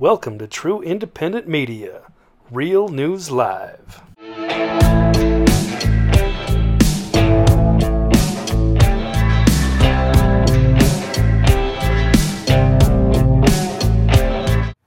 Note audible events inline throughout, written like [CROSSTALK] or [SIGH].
Welcome to True Independent Media, Real News Live.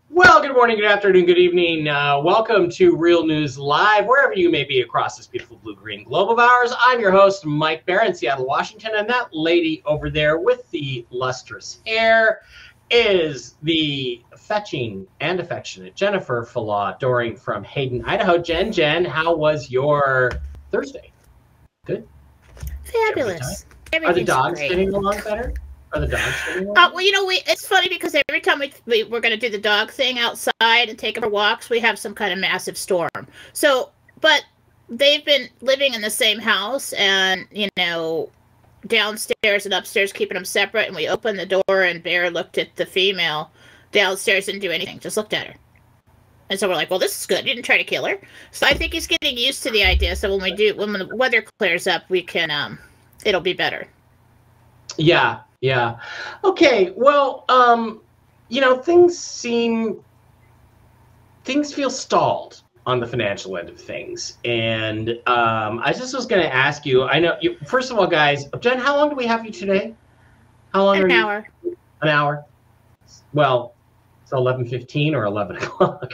Well, good morning, good afternoon, good evening. Uh, welcome to Real News Live, wherever you may be across this beautiful blue green globe of ours. I'm your host, Mike Bara, Seattle, Washington, and that lady over there with the lustrous hair is the fetching and affectionate Jennifer Falah Doring from Hayden, Idaho. Jen, Jen, how was your Thursday? Good. Fabulous. Are the dogs great. getting along better? Are the dogs getting along? Uh, well, you know, we it's funny because every time we, we we're going to do the dog thing outside and take them for walks, we have some kind of massive storm. So, but they've been living in the same house, and you know, downstairs and upstairs, keeping them separate. And we opened the door, and Bear looked at the female downstairs, didn't do anything, just looked at her. And so we're like, well, this is good. Didn't try to kill her. So I think he's getting used to the idea. So when we do, when the weather clears up, we can, um, it'll be better. Yeah, yeah. Okay, well, um, you know, things seem things feel stalled on the financial end of things. And um I just was gonna ask you, I know you first of all, guys, Jen, how long do we have you today? How long An are you hour. an hour? Well, it's eleven fifteen or eleven o'clock.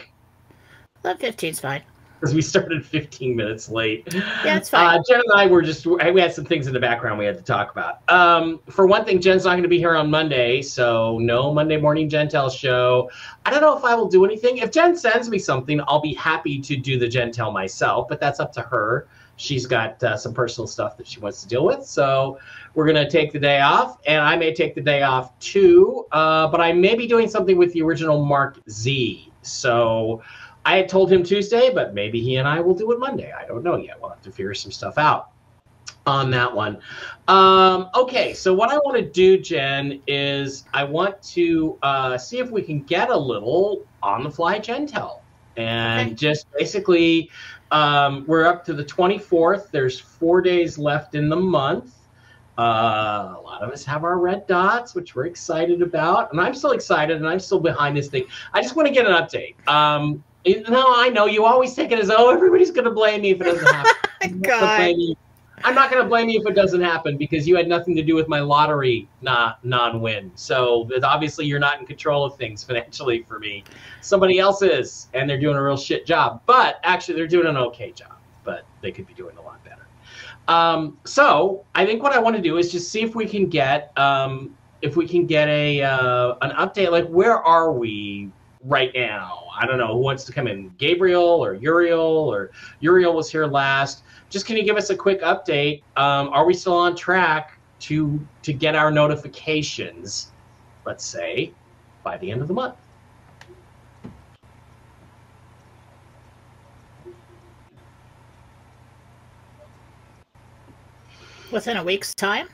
Eleven is fine. Because we started 15 minutes late. Yeah, it's fine. Uh, Jen and I were just, we had some things in the background we had to talk about. Um, for one thing, Jen's not going to be here on Monday, so no Monday morning Gentel show. I don't know if I will do anything. If Jen sends me something, I'll be happy to do the Gentel myself, but that's up to her. She's got uh, some personal stuff that she wants to deal with. So we're going to take the day off, and I may take the day off too, uh, but I may be doing something with the original Mark Z. So I had told him Tuesday, but maybe he and I will do it Monday. I don't know yet. We'll have to figure some stuff out on that one. Um, okay, so what I want to do, Jen, is I want to uh, see if we can get a little on the fly Gentel. And Okay. just basically, um, we're up to the 24th. There's four days left in the month. Uh, a lot of us have our red dots, which we're excited about. And I'm still excited and I'm still behind this thing. I just want to get an update. Um, know, I know you always take it as, oh, everybody's going to blame me if it doesn't [LAUGHS] happen. I'm not gonna God. blame you. I'm not going to blame you if it doesn't happen because you had nothing to do with my lottery not non-win. So obviously you're not in control of things [LAUGHS] financially for me. Somebody else is, and they're doing a real shit job. But actually, they're doing an okay job. But they could be doing a lot better. Um, so I think what I want to do is just see if we can get um, if we can get a uh, an update. Like where are we right now? I don't know who wants to come in, Gabriel or Uriel or Uriel was here last. Just can you give us a quick update? Um, are we still on track to to get our notifications? Let's say by the end of the month. Within a week's time.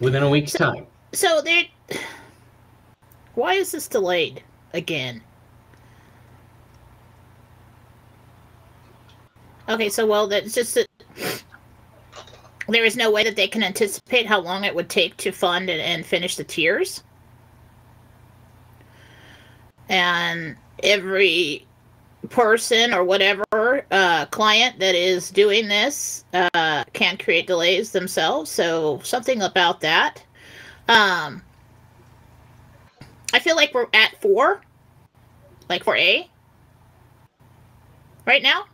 Within a week's time. So they Why is this delayed again? Okay, so well that's just that there is no way that they can anticipate how long it would take to fund and, and finish the tiers. And every person or whatever uh, client that is doing this uh, can create delays themselves. So something about that. Um, I feel like we're at four, like for A, right now.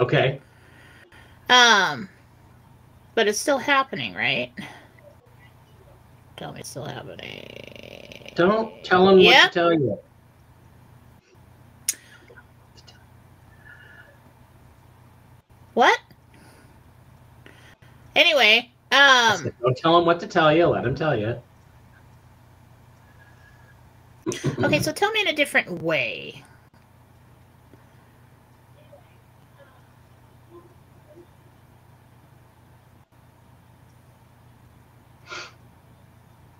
Okay. Um, but it's still happening, right? Tell me it's still happening. Don't tell him Yeah. what to tell you. What? Anyway, um, said, Don't tell him what to tell you. Let him tell you. Okay, so tell me in a different way.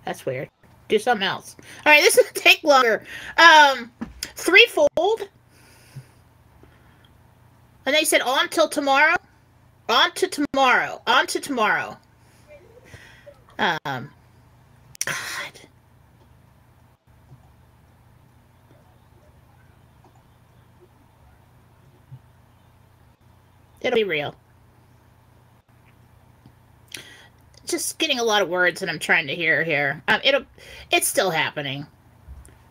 That's weird. Do something else. All right, this [LAUGHS] is take longer. Um, threefold. And they said on till tomorrow. On to tomorrow. On to tomorrow. Um, God. It'll be real. Just getting a lot of words that I'm trying to hear here. Um, it'll, it's still happening.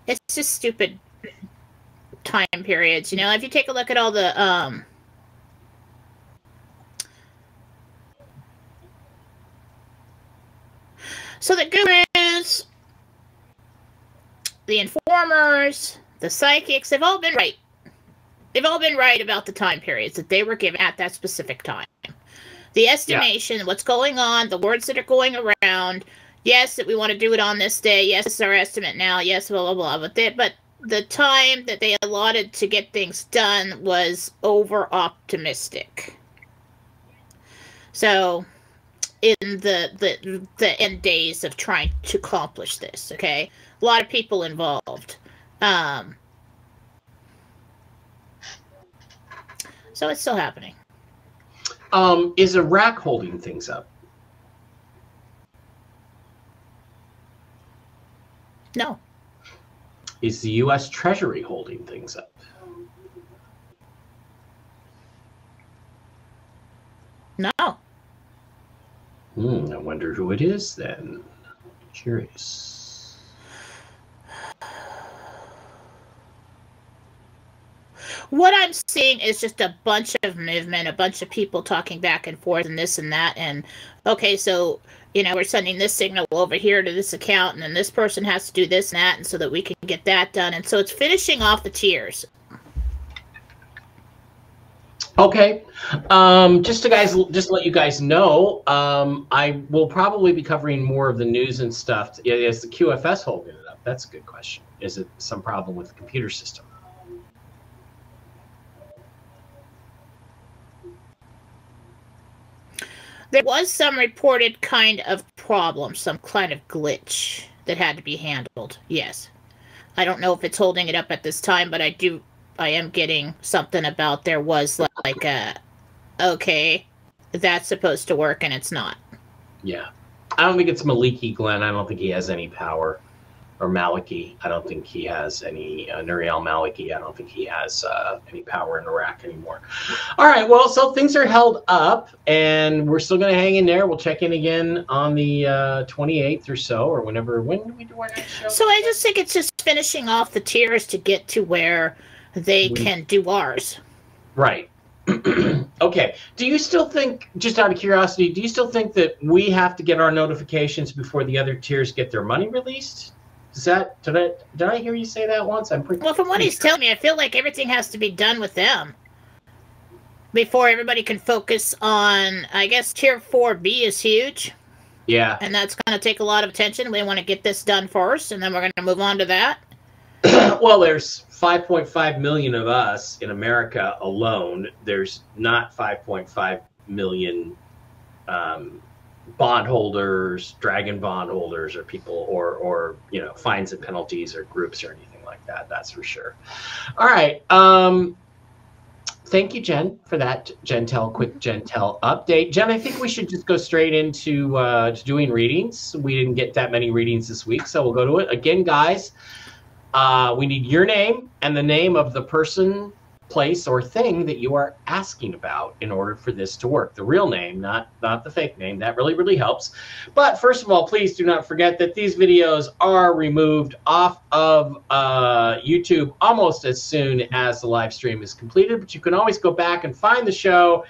It's just stupid time periods. You know, if you take a look at all the um, so the gurus, the informers, the psychics, they've all been right. They've all been right about the time periods that they were given at that specific time. The estimation, yeah. what's going on, the words that are going around. Yes, that we want to do it on this day. Yes, it's our estimate now. Yes, blah blah blah. But they, but the time that they allotted to get things done was over optimistic. So, in the the the end days of trying to accomplish this, okay, a lot of people involved. Um, so it's still happening. Um, is Iraq holding things up? No. Is the U.S. Treasury holding things up? No. Hmm, I wonder who it is then. Curious. What I'm seeing is just a bunch of movement, a bunch of people talking back and forth and this and that. And okay, so you know, we're sending this signal over here to this account, and then this person has to do this and that, and so that we can get that done. And so it's finishing off the tiers. Okay, um, just to guys, just to let you guys know, um, I will probably be covering more of the news and stuff. Is the QFS holding it up? That's a good question. Is it some problem with the computer system? There was some reported kind of problem, some kind of glitch that had to be handled. Yes. I don't know if it's holding it up at this time, but I do I am getting something about there was like a okay, that's supposed to work and it's not. Yeah. I don't think it's Maliki Glenn. I don't think he has any power or Maliki. I don't think he has any uh, Nouri al-Maliki. I don't think he has uh, any power in Iraq anymore. All right, well, so things are held up, and we're still going to hang in there. We'll check in again on the uh, 28th or so, or whenever. When do we do our next show? So I just think it's just finishing off the tiers to get to where they we, can do ours. Right. [CLEARS THROAT] okay. Do you still think, just out of curiosity, do you still think that we have to get our notifications before the other tiers get their money released? Is that did I did I hear you say that once? I'm pretty. Well, from what he's telling me, I feel like everything has to be done with them before everybody can focus on. I guess tier four B is huge. Yeah. And that's going to take a lot of attention. We want to get this done first, and then we're going to move on to that. [COUGHS] well, there's 5.5 million of us in America alone. There's not 5.5 million um, bondholders, dragon bondholders, or people, or or you know, fines and penalties, or groups, or anything like that. That's for sure. All right. Um, thank you, Jen, for that Gentel quick Gentel update. Jen, I think we should just go straight into uh, doing readings. We didn't get that many readings this week, so we'll go to it again, guys. Uh, we need your name and the name of the person place or thing that you are asking about in order for this to work the real name not not the fake name that really really helps but first of all please do not forget that these videos are removed off of uh, youtube almost as soon as the live stream is completed but you can always go back and find the show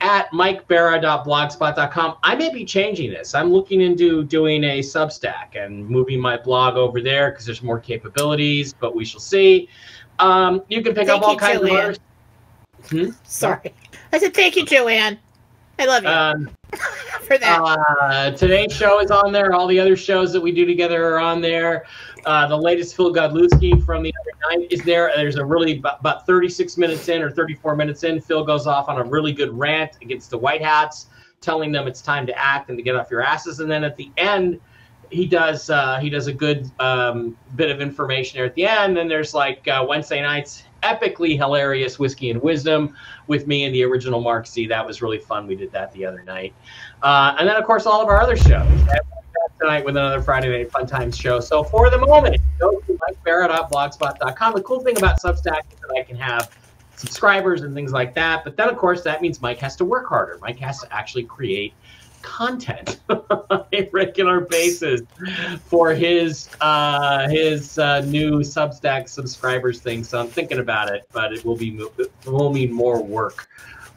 at mikebara.blogspot.com. I may be changing this. I'm looking into doing a Substack and moving my blog over there because there's more capabilities, but we shall see. Um, you can pick thank up all kinds Joanne. of Hmm? Sorry. I said thank you, Joanne. I love you. Um, [LAUGHS] for that. Uh, today's show is on there. All the other shows that we do together are on there. Uh, the latest Phil Godlewski from the other night is there. There's a really about 36 minutes in or 34 minutes in. Phil goes off on a really good rant against the White Hats, telling them it's time to act and to get off your asses. And then at the end, he does uh, he does a good um, bit of information there at the end. And there's like uh, Wednesday nights, epically hilarious whiskey and wisdom with me and the original Mark Z. That was really fun. We did that the other night, uh, and then of course all of our other shows. Tonight with another Friday Night Fun Times show. So for the moment, go to MikeBara.blogspot.com. The cool thing about Substack is that I can have subscribers and things like that. But then, of course, that means Mike has to work harder. Mike has to actually create content [LAUGHS] on a regular basis for his uh, his uh, new Substack subscribers thing. So I'm thinking about it, but it will be it will mean more work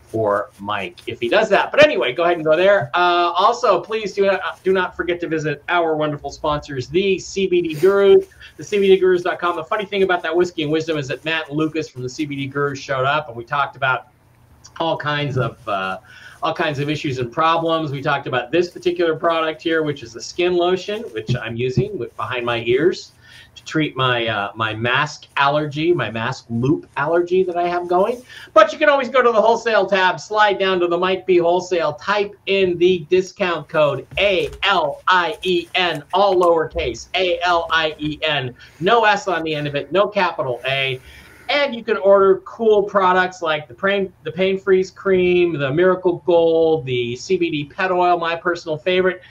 for Mike if he does that. But anyway, go ahead and go there. Uh, also, please do not, do not forget to visit our wonderful sponsors, the CBD Gurus, the CBDGurus.com. The funny thing about that whiskey and wisdom is that Matt Lucas from the CBD Gurus showed up, and we talked about all kinds of uh, all kinds of issues and problems. We talked about this particular product here, which is the skin lotion, which I'm using with behind my ears to treat my uh, my mask allergy, my mask loop allergy that I have going. But you can always go to the wholesale tab, slide down to the Might Be Wholesale, type in the discount code A L I E N, all lowercase A L I E N, no S on the end of it, no capital A. And you can order cool products like the pain the pain freeze cream, the Miracle Gold, the CBD pet oil, my personal favorite.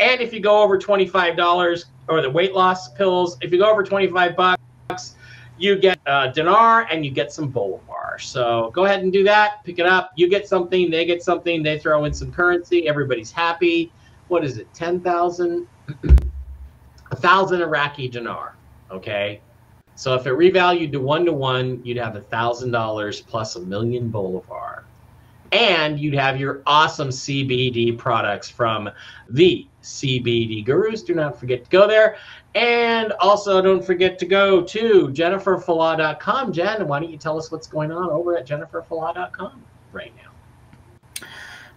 And if you go over twenty five dollars, or the weight loss pills, if you go over twenty five bucks, you get uh, dinar and you get some Bolivar. So go ahead and do that. Pick it up. You get something. They get something. They throw in some currency. Everybody's happy. What is it? Ten thousand, [CLEARS THROAT] a thousand Iraqi dinar. Okay. So if it revalued to one to one, you'd have a thousand dollars plus a million bolivar, and you'd have your awesome CBD products from the CBD Gurus. Do not forget to go there, and also don't forget to go to jenniferfalah.com. Jen, why don't you tell us what's going on over at jenniferfalah.com right now?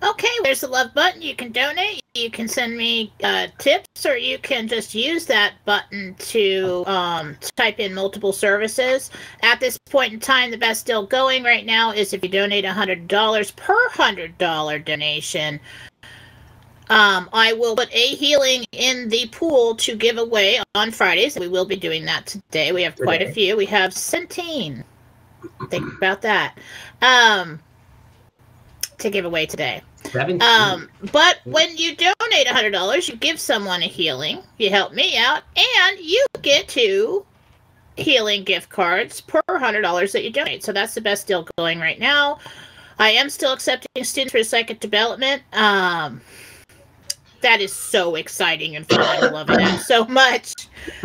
Okay, there's the love button. You can donate. You can send me uh, tips, or you can just use that button to um, type in multiple services. At this point in time, the best deal going right now is if you donate $100 per $100 donation. Um, I will put a healing in the pool to give away on Fridays. We will be doing that today. We have quite a few. We have Centene. Think about that. Um, to give away today. 17. Um, but when you donate $100, you give someone a healing, you help me out, and you get two healing gift cards per $100 that you donate. So that's the best deal going right now. I am still accepting students for psychic development. Um, that is so exciting and fun. I'm loving it so much.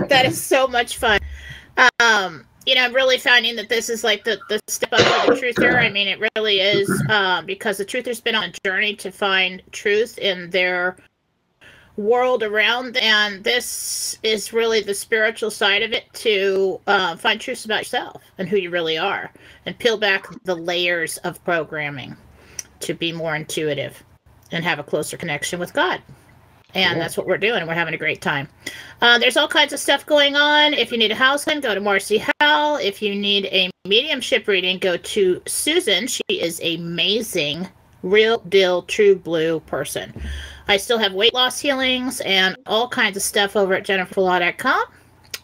That is so much fun. Um, you know, I'm really finding that this is like the, the step up for the truther. I mean, it really is um, because the truther's been on a journey to find truth in their world around, and this is really the spiritual side of it to uh, find truth about yourself and who you really are, and peel back the layers of programming to be more intuitive and have a closer connection with God and Cool. that's what we're doing. We're having a great time. Uh, there's all kinds of stuff going on. If you need a house hunt, go to Marcy Howell. If you need a mediumship reading, go to Susan. She is amazing, real deal, true blue person. I still have weight loss healings and all kinds of stuff over at jenniferfalah.com.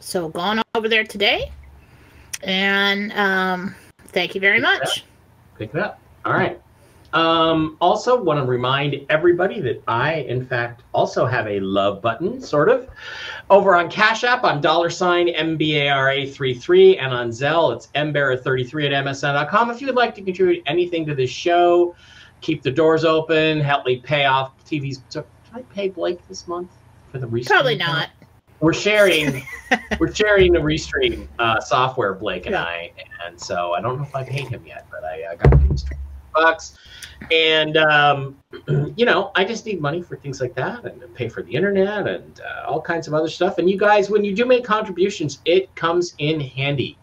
So go on over there today. And um, thank you very much. pick it up. All right. Um, also, want to remind everybody that I, in fact, also have a love button, sort of, over on Cash App. I'm dollar sign MBARA33, and on Zelle, it's mbara33 at msn.com. If you would like to contribute anything to this show, keep the doors open, help me pay off TV's. So, can I pay Blake this month for the restream? Probably not. We're sharing, [LAUGHS] we're sharing the restream uh, software, Blake and Yeah. I, and so I don't know if I paid him yet, but I, I got him bucks, and um, [CLEARS THROAT] you know, I just need money for things like that, and pay for the internet and uh, all kinds of other stuff. And you guys, when you do make contributions, it comes in handy.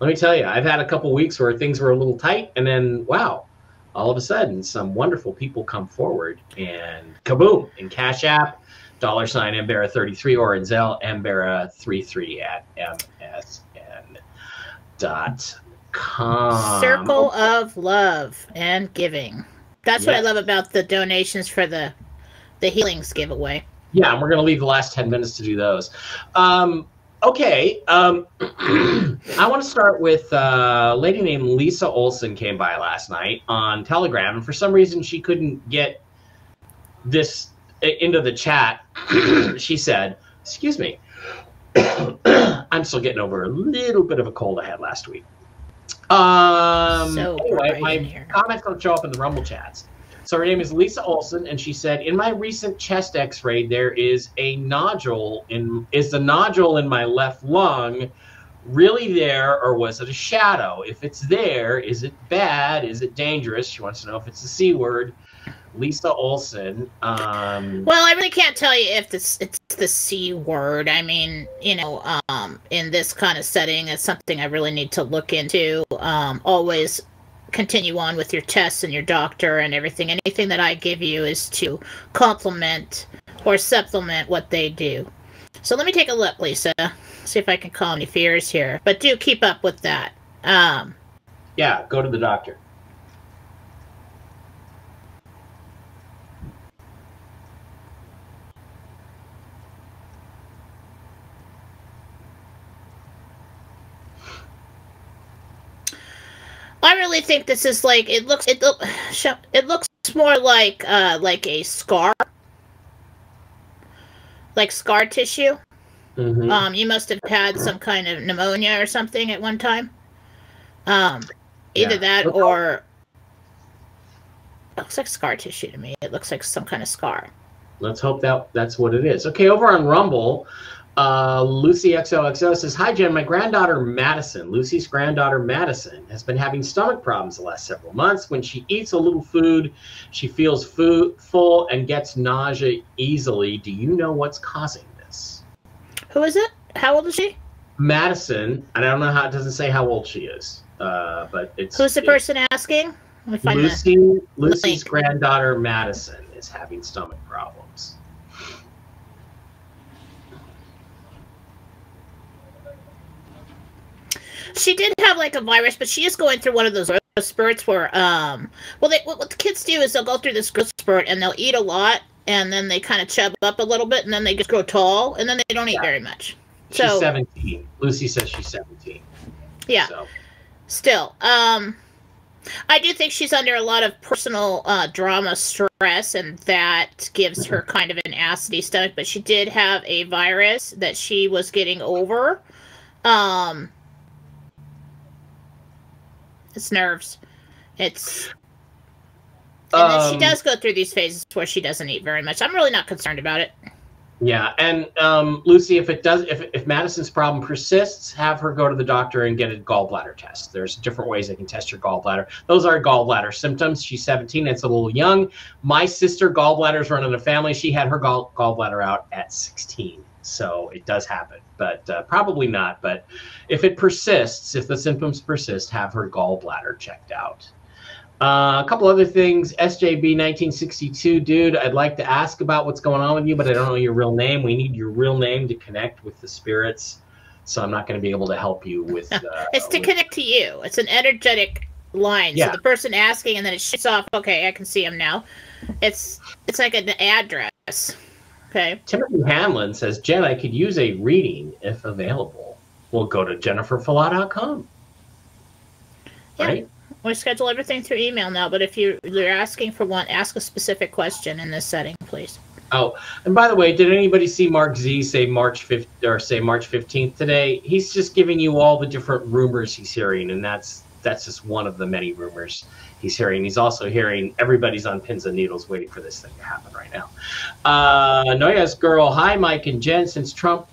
Let me tell you, I've had a couple weeks where things were a little tight, and then wow, all of a sudden, some wonderful people come forward, and kaboom! In Cash App dollar sign Mbara 33 or in Zelle Mbara 33 at msn dot com. Circle of love and giving. That's what I love about the donations for the the healings giveaway. Yeah, and we're going to leave the last 10 minutes to do those. Um, okay. Um, [CLEARS THROAT] I want to start with uh, a lady named Lisa Olson came by last night on Telegram, and for some reason she couldn't get this into the chat. [CLEARS THROAT] she said, Excuse me. [CLEARS THROAT] I'm still getting over a little bit of a cold I had last week. Um, So anyway, my here. comments don't show up in the Rumble chats. So her name is Lisa Olson, and she said, "In my recent chest X-ray, there is a nodule in is the nodule in my left lung really there, or was it a shadow? If it's there, is it bad? Is it dangerous? She wants to know if it's a c word." Lisa Olson. Um, Well, I really can't tell you if this it's the C word. I mean, you know, um, in this kind of setting, it's something I really need to look into. Um, always continue on with your tests and your doctor and everything. Anything that I give you is to complement or supplement what they do. So let me take a look, Lisa. See if I can calm any fears here. But do keep up with that. Um, yeah, go to the doctor. I really think this is like it looks it look [SIGHS] it looks more like uh like a scar, like scar tissue. Mhm. Um, you must have had some kind of pneumonia or something at one time. Um, either Yeah. that or it looks like scar tissue to me. It looks like some kind of scar. Let's hope that that's what it is. Okay, over on Rumble, uh, Lucy XOXO says, "Hi Jen, my granddaughter Madison, Lucy's granddaughter Madison, has been having stomach problems the last several months. When she eats a little food, she feels food full and gets nausea easily. Do you know what's causing this?" Who is it? How old is she? Madison, and I don't know how it doesn't say how old she is, uh, but it's Who's the it's person asking? Let me find the. Lucy. Lucy's granddaughter Madison is having stomach problems. She did have like a virus, but she is going through one of those spurts where, um, well, they, what, what the kids do is they'll go through this growth spurt and they'll eat a lot, and then they kind of chub up a little bit, and then they just grow tall, and then they don't eat Yeah. very much. She's So 17. Lucy says she's 17. yeah, So, still, um, I do think she's under a lot of personal uh, drama stress, and that gives her kind of an acidy stomach. But she did have a virus that she was getting over. Um, it's nerves. It's and then she Um, does go through these phases where she doesn't eat very much. I'm really not concerned about it. Yeah, and um, Lucy, if it does, if if Madison's problem persists, have her go to the doctor and get a gallbladder test. There's different ways they can test your gallbladder. Those are gallbladder symptoms. She's 17. It's a little young. My sister gallbladders run in the family. She had her gall gallbladder out at 16. So it does happen, but uh, probably not. But if it persists, if the symptoms persist, have her gallbladder checked out. Uh, a couple other things. SJB 1962, dude, I'd like to ask about what's going on with you, but I don't know your real name. We need your real name to connect with the spirits. So I'm not going to be able to help you with. [LAUGHS] Uh, It's to with- connect to you. It's an energetic line. Yeah. So the person asking, and then it shoots off. Okay, I can see him now. It's it's like an address. Okay. Timothy Hanlon says, Jen, I could use a reading if available. We'll go to jenniferfalah.com. Yeah. Right? We schedule everything through email now, but if you, you're asking for one, ask a specific question in this setting, please. Oh, and by the way, did anybody see Mark Z say March 5th or say March 15th today? He's just giving you all the different rumors he's hearing, and that's that's just one of the many rumors he's hearing. He's also hearing everybody's on pins and needles waiting for this thing to happen right now. Uh, Noya's girl, hi Mike and Jen. Since Trump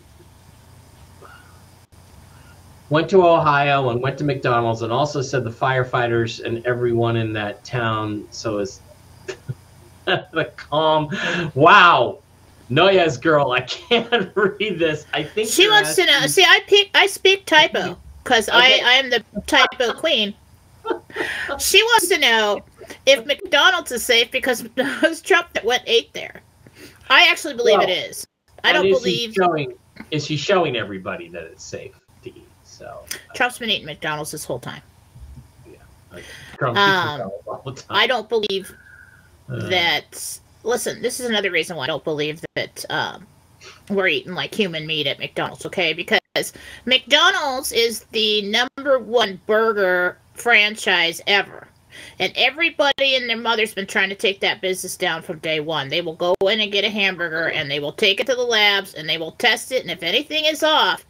went to Ohio and went to McDonald's and also said the firefighters and everyone in that town so is [LAUGHS] the calm. Wow. Noya's girl, I [LAUGHS] can't read this. I think She wants to know. See, I pick, I speak typo because Okay. I I am the typo queen. [LAUGHS] She wants to know if McDonald's is safe because was Trump that went ate there. I actually believe Well, it is. I don't is believe He showing, is she showing everybody that it's safe? So Trump's been eating McDonald's this whole time. Trump Um, all the time. I don't believe Uh, that. Listen, this is another reason why I don't believe that um, we're eating like human meat at McDonald's. Okay, because McDonald's is the number one burger franchise ever. And everybody and their mother's been trying to take that business down from day one. They will go in and get a hamburger and they will take it to the labs and they will test it. And if anything is off,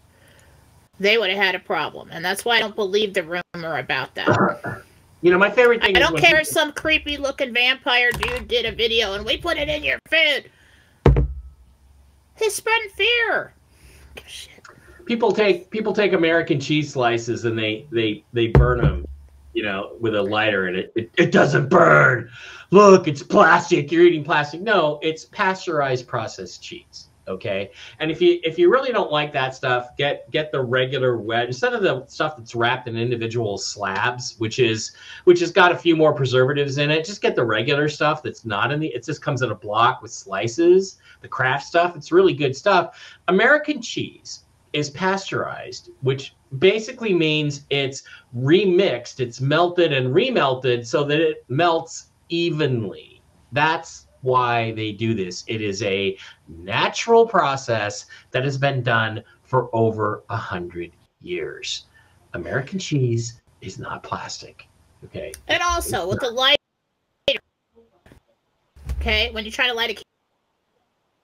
they would have had a problem, and that's why I don't believe the rumor about that. You know, my favorite thing. I is don't care if some creepy looking vampire dude did a video and we put it in your food. He's spreading fear. Shit. people take people take American cheese slices and they they they burn them, you know, with a lighter, and it, it it doesn't burn. Look, it's plastic. You're eating plastic. No, it's pasteurized processed cheese. Okay, and if you if you really don't like that stuff, get get the regular wet instead of the stuff that's wrapped in individual slabs, which is which has got a few more preservatives in it. Just get the regular stuff that's not in the. It just comes in a block with slices. The Kraft stuff, it's really good stuff. American cheese is pasteurized, which basically means it's remixed, it's melted and remelted so that it melts evenly. That's why they do this. It is a natural process that has been done for over a hundred years. American cheese is not plastic. Okay. And also with the light. Okay, when you try to light a candle,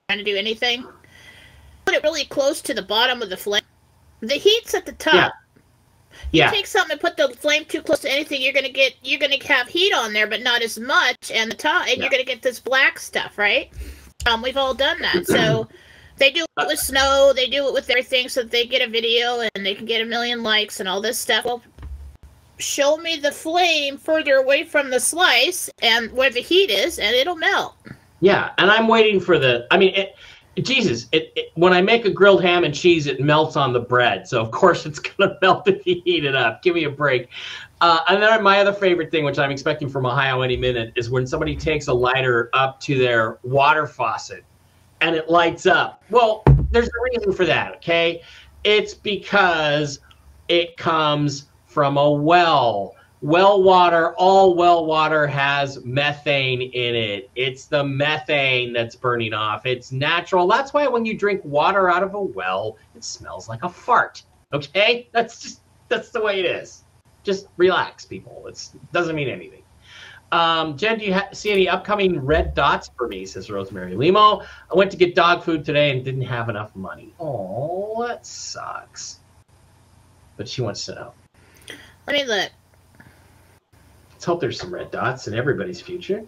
trying to do anything, put it really close to the bottom of the flame. The heat's at the top. Yeah. Yeah. Take something and put the flame too close to anything, you're gonna get you're gonna have heat on there, but not as much, and the top, and Yeah. you're gonna get this black stuff, right? Um, we've all done that. [CLEARS THROAT] So they do it with snow, they do it with everything, so that they get a video and they can get a million likes and all this stuff. Well, show me the flame further away from the slice and where the heat is, and it'll melt. Yeah, and I'm waiting for the. I mean, it, Jesus, it, it, when I make a grilled ham and cheese, it melts on the bread. So of course [LAUGHS] it's gonna melt if you heat it up. Give me a break. Uh, and then my other favorite thing, which I'm expecting from Ohio any minute, is when somebody takes a lighter up to their water faucet and it lights up. Well, there's a reason for that. Okay, it's because it comes from a well. Well water, all well water has methane in it. It's the methane that's burning off. It's natural. That's why when you drink water out of a well, it smells like a fart. Okay? That's just that's the way it is. Just relax, people. It doesn't mean anything. Um, Jen, do you ha- see any upcoming red dots for me? Says Rosemary Limo. I went to get dog food today and didn't have enough money. Oh, that sucks. But she wants to know. Let me look. Let's hope there's some red dots in everybody's future.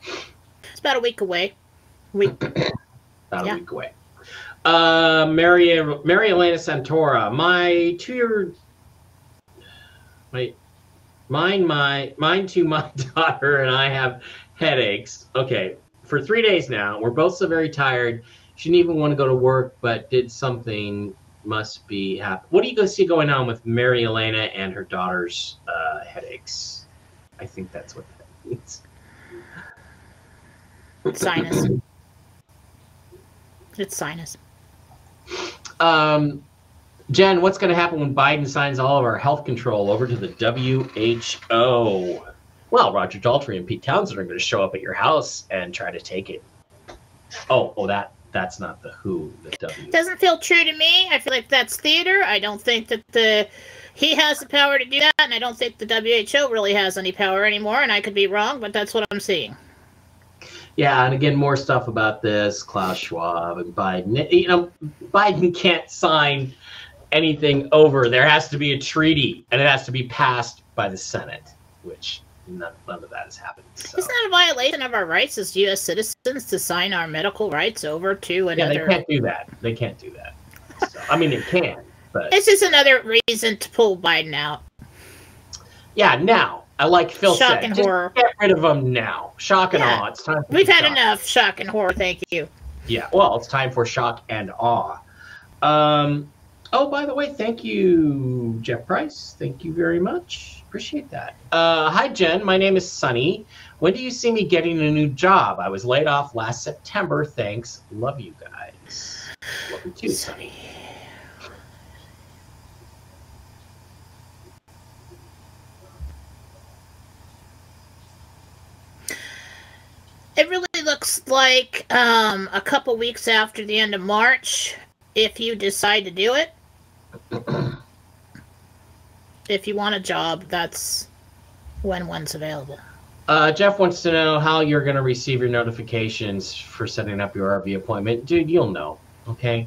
It's about a week away. Week. [CLEARS THROAT] About Yeah. a week away. Uh, Mary, Mary Elena Santora, my two-year, wait, mine, my, mine to my [LAUGHS] daughter and I have headaches. Okay, for three days now. We're both so very tired. She didn't even want to go to work, but did something. Must be happen. What do you go see going on with Mary Elena and her daughter's uh, headaches? I think that's what that means. Sinus. It's sinus. Um, Jen, what's going to happen when Biden signs all of our health control over to the WHO? Well, Roger Daltrey and Pete Townshend are going to show up at your house and try to take it. Oh, oh, that that's not the WHO, the W. Doesn't feel true to me. I feel like that's theater. I don't think that the he has the power to do that, and I don't think the WHO really has any power anymore. And I could be wrong, but that's what I'm seeing. Yeah, and again, more stuff about this. Klaus Schwab and Biden. You know, Biden can't sign anything over. There has to be a treaty, and it has to be passed by the Senate, which none, none of that has happened. So. Isn't that a violation of our rights as U.S. citizens to sign our medical rights over to another. Yeah, they can't do that. They can't do that. So, I mean, they can, but it's just another reason to pull Biden out. yeah. Now, I like Phil Shock said, and just horror. get rid of them now. Shock and Yeah. awe. It's time. For We've had shock. enough shock and horror. Thank you. Yeah. Well, it's time for shock and awe. Um. Oh, by the way, thank you, Jeff Price. Thank you very much. Appreciate that. Uh, hi, Jen. My name is Sunny. When do you see me getting a new job? I was laid off last September. Thanks. Love you guys. Love you too, Sunny. It really looks like um, a couple weeks after the end of March, if you decide to do it. [CLEARS THROAT] if you want a job, that's when one's available. Uh, Jeff wants to know how you're going to receive your notifications for setting up your RV appointment. Dude, you'll know, okay?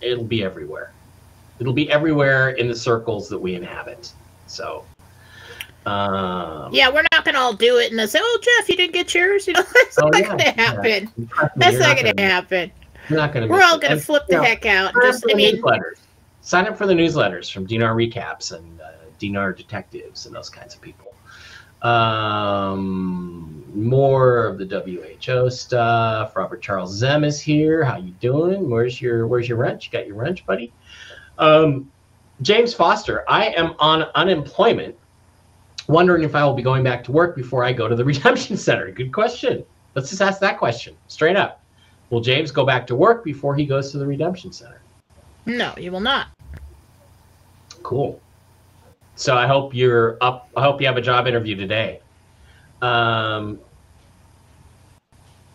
It'll be everywhere. It'll be everywhere in the circles that we inhabit. So, um, Yeah, we're not gonna all do it and then say, "Oh, Jeff, you didn't get yours." [LAUGHS] You know, that's Oh, not yeah, gonna happen. trust me, That's you're not gonna gonna- happen. Not going to. We're all gonna flip the heck out. Just, I mean. Sign up for the newsletters from Dinar Recaps and uh, Dinar Detectives and those kinds of people. Um, more of the WHO stuff. Robert Charles Zem is here. How you doing? Where's your Where's your wrench? You got your wrench, buddy? Um, James Foster. I am on unemployment. Wondering if I will be going back to work before I go to the [LAUGHS] redemption center. Good question. Let's just ask that question straight up. Will James go back to work before he goes to the redemption center? No, you will not. Cool. So I hope you're up. I hope you have a job interview today. Um,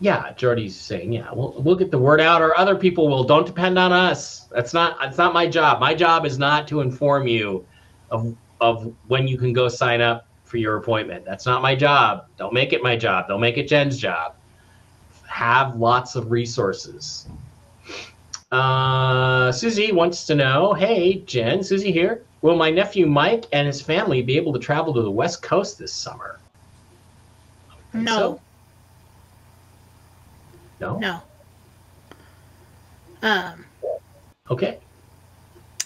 yeah, Jordy's saying, yeah, we'll we'll get the word out, or other people will. Don't depend on us. That's not. That's not my job. My job is not to inform you of of when you can go sign up for your appointment. That's not my job. Don't make it my job. Don't make it Jen's job. Have lots of resources. Uh, Susie wants to know, hey, Jen, Susie here. Will my nephew Mike and his family be able to travel to the West Coast this summer? No, so? No? no. Um, Okay.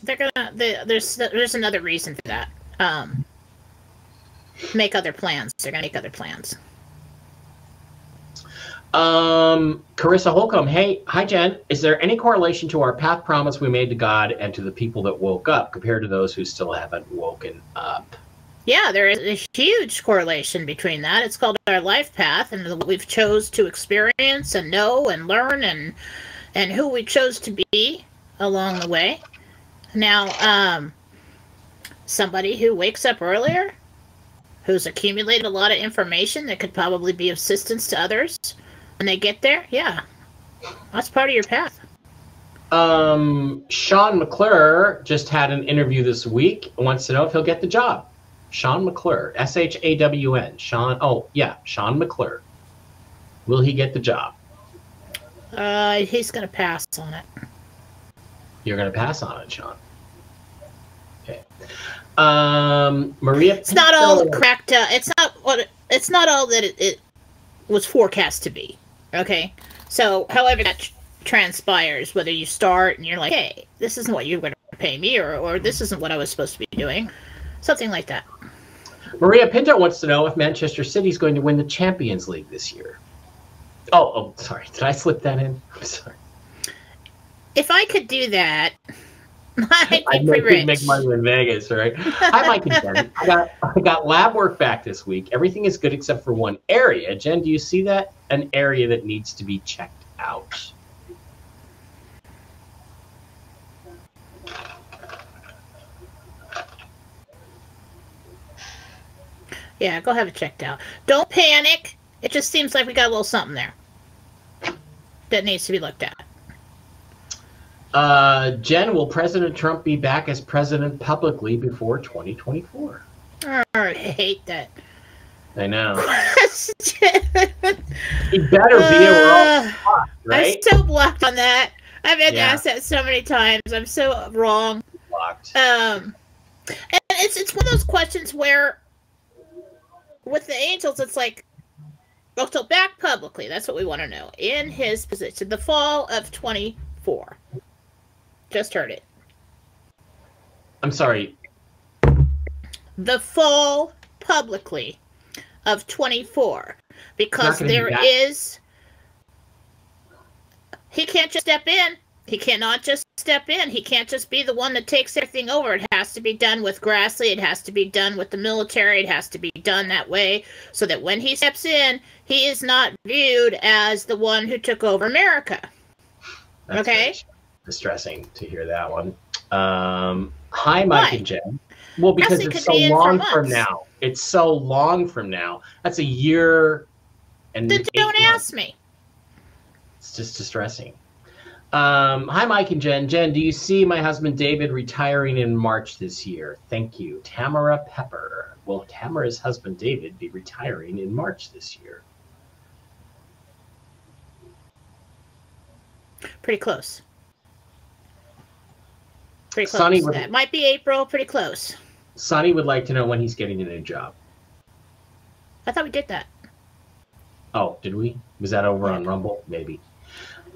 they're gonna. They, there's there's another reason for that. Um, make other plans. They're gonna make other plans. Um, Carissa Holcomb, hey, hi, Jen. Is there any correlation to our path promise we made to God and to the people that woke up compared to those who still haven't woken up? Yeah, there is a huge correlation between that. It's called our life path, and what we've chose to experience and know and learn, and and who we chose to be along the way. Now, um, somebody who wakes up earlier, who's accumulated a lot of information that could probably be of assistance to others, when they get there, yeah, that's part of your path. Um, Shawn McClure just had an interview this week and wants to know if he'll get the job. Shawn McClure, S H A W N. Shawn, oh, yeah, Shawn McClure. Will he get the job? Uh, he's gonna pass on it. You're going to pass on it, Shawn. Okay. Um, Maria. It's not all cracked. Uh, it's not what. It, it's not all that it, it was forecast to be. Okay, so however that transpires, whether you start and you're like, "Hey, this isn't what you're going to pay me," or "or this isn't what I was supposed to be doing," something like that. Maria Pinto wants to know if Manchester City is going to win the Champions League this year. Oh, oh, sorry. Did I slip that in? I'm sorry. If I could do that, [LAUGHS] I'd be know rich. make money in Vegas, right? Hi, Mike and Jen. I got I got lab work back this week. Everything is good except for one area. Jen, do you see that? An area that needs to be checked out. Yeah, go have it checked out. Don't panic. It just seems like we got a little something there that needs to be looked at. Uh, Jen, will President Trump be back as president publicly before 2024? Oh, I hate that. I know. [LAUGHS] He better be, Uh, right? I'm so blocked on that. I've been Yeah. asked that so many times. I'm so wrong. Blocked. Um, and it's it's one of those questions where, with the angels, it's like, so back publicly. That's what we want to know. In his position, the fall of 24. Just heard it. I'm sorry. The fall publicly of 24 because there he can't just step in he cannot just step in he can't just be the one that takes everything over it has to be done with grassley it has to be done with the military it has to be done that way so that when he steps in he is not viewed as the one who took over america That's Okay. distressing to hear that one. Um, hi, Mike Why? and Jen. Well, because it's so be long from now. It's so long from now. That's a year and then don't months. ask me It's just distressing. Um, hi, Mike and Jen. Jen, do you see my husband David retiring in March this year? Thank you. Tamara Pepper. Will Tamara's husband David be retiring in March this year? pretty close Pretty close. That. Might be April. Pretty close. Sonny would like to know when he's getting a new job. I thought we did that. Oh, did we? Was that over on Rumble? Maybe.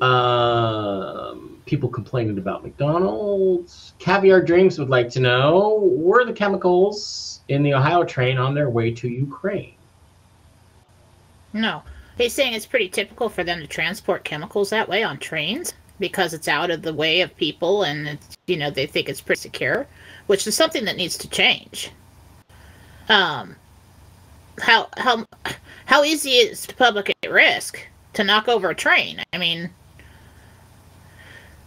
Um, people complaining about McDonald's. Caviar Dreams would like to know were the chemicals in the Ohio train on their way to Ukraine? No. He's saying it's pretty typical for them to transport chemicals that way on trains because it's out of the way of people and it's, you know they think it's pretty secure, which is something that needs to change. Um, how how how easy is the public at risk to knock over a train? I mean,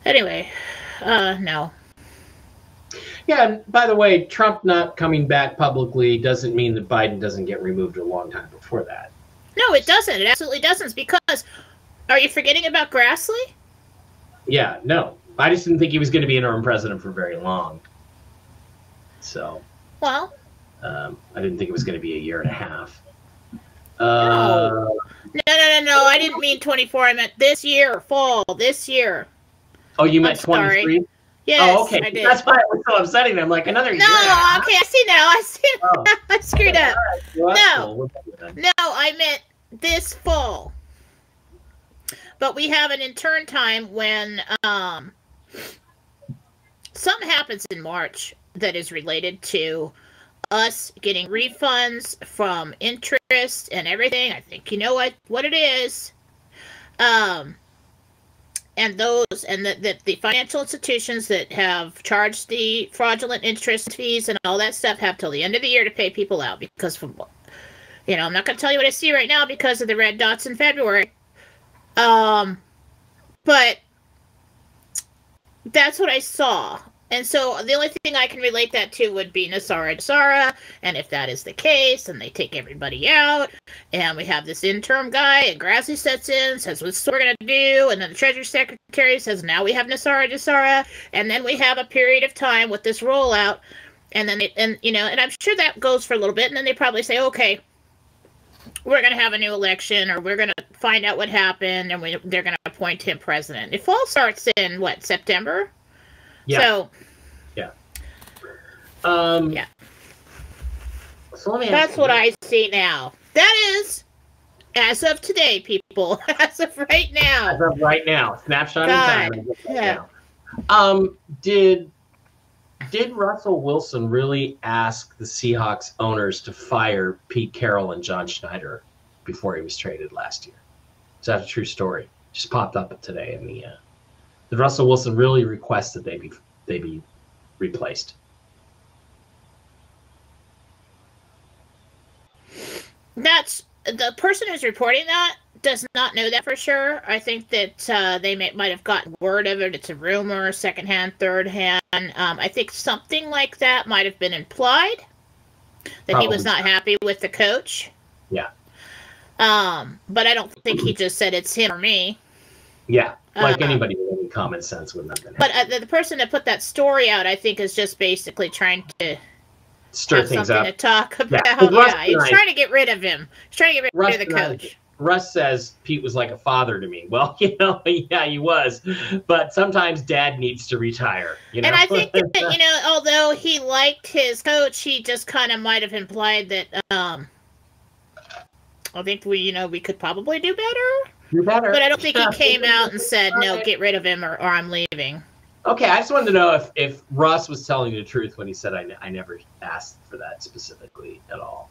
anyway, uh, no. Yeah, and by the way, Trump not coming back publicly doesn't mean that Biden doesn't get removed a long time before that. No, it doesn't. It absolutely doesn't. Because, are you forgetting about Grassley? Yeah, no. I just didn't think he was going to be interim president for very long. So, Well, um, I didn't think it was going to be a year and a half. Uh, No, no, no, no. I didn't mean 24. I meant this year, fall, this year. Oh, you meant I'm 23? Yes, oh, okay. That's why it was so upsetting. I'm like, another year. no, okay, I see now. I see. Oh. [LAUGHS] I screwed up. Well, No. cool. No, I meant this fall. But we have an intern time when um, something happens in March that is related to us getting refunds from interest and everything. I think you know what what it is. Um, and those and that the, the financial institutions that have charged the fraudulent interest fees and all that stuff have till the end of the year to pay people out because from you know, I'm not going to tell you what I see right now because of the red dots in February. Um, but that's what I saw. And so the only thing I can relate that to would be NESARA Nasara. And if that is the case, and they take everybody out, and we have this interim guy, and Grassley sets in, says what's we're going to do, and then the Treasury Secretary says now we have NESARA Nasara, and then we have a period of time with this rollout, and then it, and you know, and I'm sure that goes for a little bit, and then they probably say, okay, we're going to have a new election or we're going to find out what happened and we, they're going to appoint him president. It fall starts in what, September? Yeah. So yeah. um, Yeah. So let me that's what. I see now. That is as of today, people. [LAUGHS] As of right now. As of right now, snapshot in time. yeah. now. Um, did did Russell Wilson really ask the Seahawks owners to fire Pete Carroll and John Schneider before he was traded last year? Is that a true story? Just popped up today in the. Uh, did Russell Wilson really request that they be they be replaced? That's the person who's reporting that does not know that for sure. I think that uh, they may, might have gotten word of it. It's a rumor, second hand, third hand. Um, I think something like that might have been implied that he was Probably not happy with the coach. Yeah. Um, but I don't think he just said it's him or me. Yeah, like Uh, anybody with any common sense would not. But uh, the, the person that put that story out, I think, is just basically trying to stir things something up. to talk about. Yeah, Yeah, he's trying to get rid of him. He's trying to get rid Russ of the coach. Russ says Pete was like a father to me. [LAUGHS] Well, you know, yeah, he was. But sometimes dad needs to retire. You know? And I think that you [LAUGHS] know, although he liked his coach, he just kind of might have implied that. um I think we, you know, we could probably do better, you better. but I don't think he [LAUGHS] came out and said, "No, get rid of him," or, or "I'm leaving." Okay, I just wanted to know if, if Russ was telling the truth when he said I never asked for that specifically at all.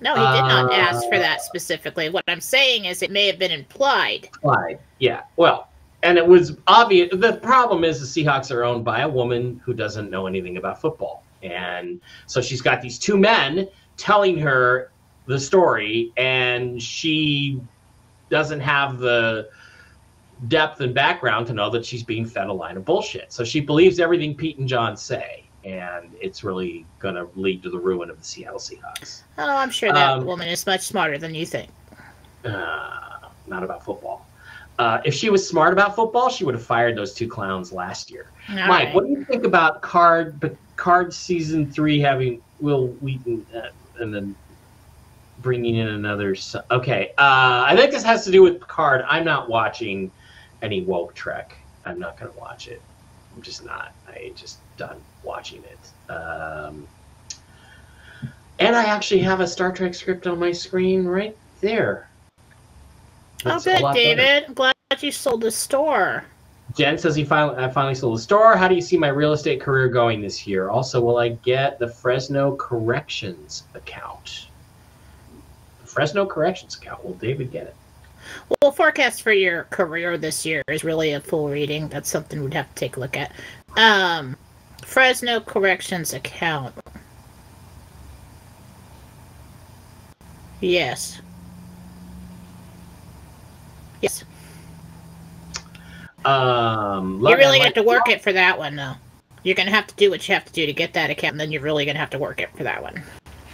No, he did not Uh, ask for that specifically. What I'm saying is, it may have been implied. Why? Yeah. Well, and it was obvious. The problem is the Seahawks are owned by a woman who doesn't know anything about football, and so she's got these two men telling her the story, and she doesn't have the depth and background to know that she's being fed a line of bullshit. So she believes everything Pete and John say, and it's really going to lead to the ruin of the Seattle Seahawks. Oh, I'm sure that Um, woman is much smarter than you think. uh, not about football. Uh, if she was smart about football, she would have fired those two clowns last year. All Mike, right. what do you think about Card, Card season three having Wil Wheaton uh, and then bringing in another? son- Okay, uh, I think this has to do with Card. I'm not watching any woke Trek. I'm not going to watch it. I'm just not. I just done watching it. Um, and I actually have a Star Trek script on my screen right there. Oh, good, lot better. David. I'm glad you sold the store. Jen says he finally I finally sold the store. How do you see my real estate career going this year? Also, will I get the Fresno Corrections account? Fresno Corrections account. Will David get it? Well, forecast for your career this year is really a full reading. That's something we'd have to take a look at. Um, Fresno Corrections account. Yes. Yes. Um, You really have to work it for that one, though. You're gonna have to do what you have to do to get that account, and then you're really gonna have to work it for that one.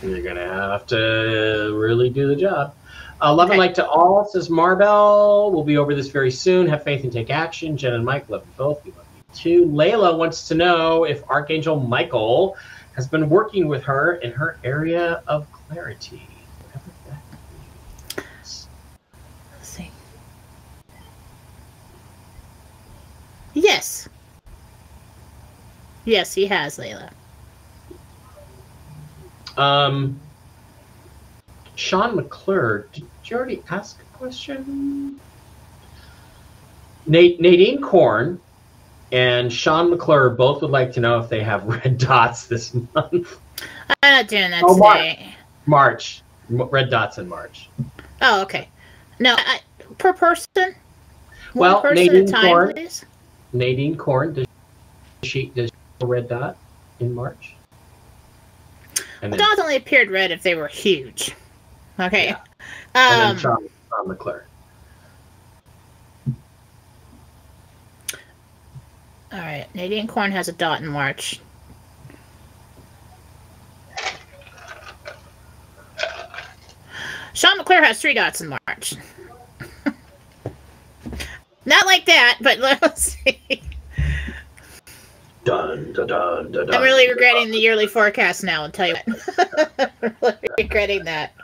You're gonna have to really do the job. Uh, love Okay. and like to all says Marbell. We'll be over this very soon. Have faith and take action. Jen and Mike love you both. You too. Layla wants to know if Archangel Michael has been working with her in her area of clarity. Whatever that means. Let's see. Yes. Yes, he has, Layla. Um, Sean McClure, did you already ask a question? Nate, Nadine Korn and Sean McClure both would like to know if they have [LAUGHS] red dots this month. I'm not doing that Oh, today. March. M- Red dots in March. Oh, okay. No, I, per person. One Well, person Nadine time, Korn- please. Nadine Korn, does she does she have a red dot in March? And The then, dots only appeared red if they were huge. Okay. Yeah. and then Um, Sean, Sean McClure. All right. Nadine Korn has a dot in March. Sean McClure has three dots in March. [LAUGHS] Not like that, but [LAUGHS] let's see. Dun, dun, dun, dun, I'm really regretting the yearly forecast now. I'll tell you what. [LAUGHS] I'm really regretting that.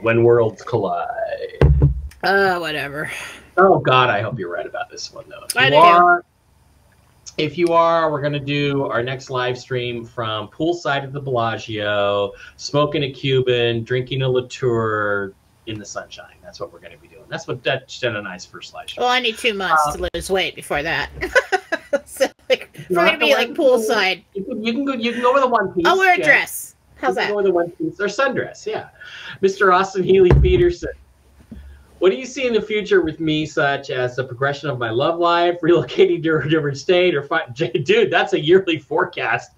When worlds collide. Uh, whatever. Oh God, I hope you're right about this one though. I do. If you are, we're gonna do our next live stream from poolside at the Bellagio, smoking a Cuban, drinking a Latour in the sunshine. That's what we're gonna be doing. That's what that Jen and I's first live stream. Well, I need two months Uh, to lose weight before that. [LAUGHS] so, like, we're gonna be like poolside. You can, you can go. You can go with a one piece. I'll wear a yeah. dress. How's that? Go with a one piece or sundress. Yeah, Mr. Austin Healy Peterson. What do you see in the future with me, such as the progression of my love life, [LAUGHS] relocating to a different state, or fi- [LAUGHS] dude? That's a yearly forecast.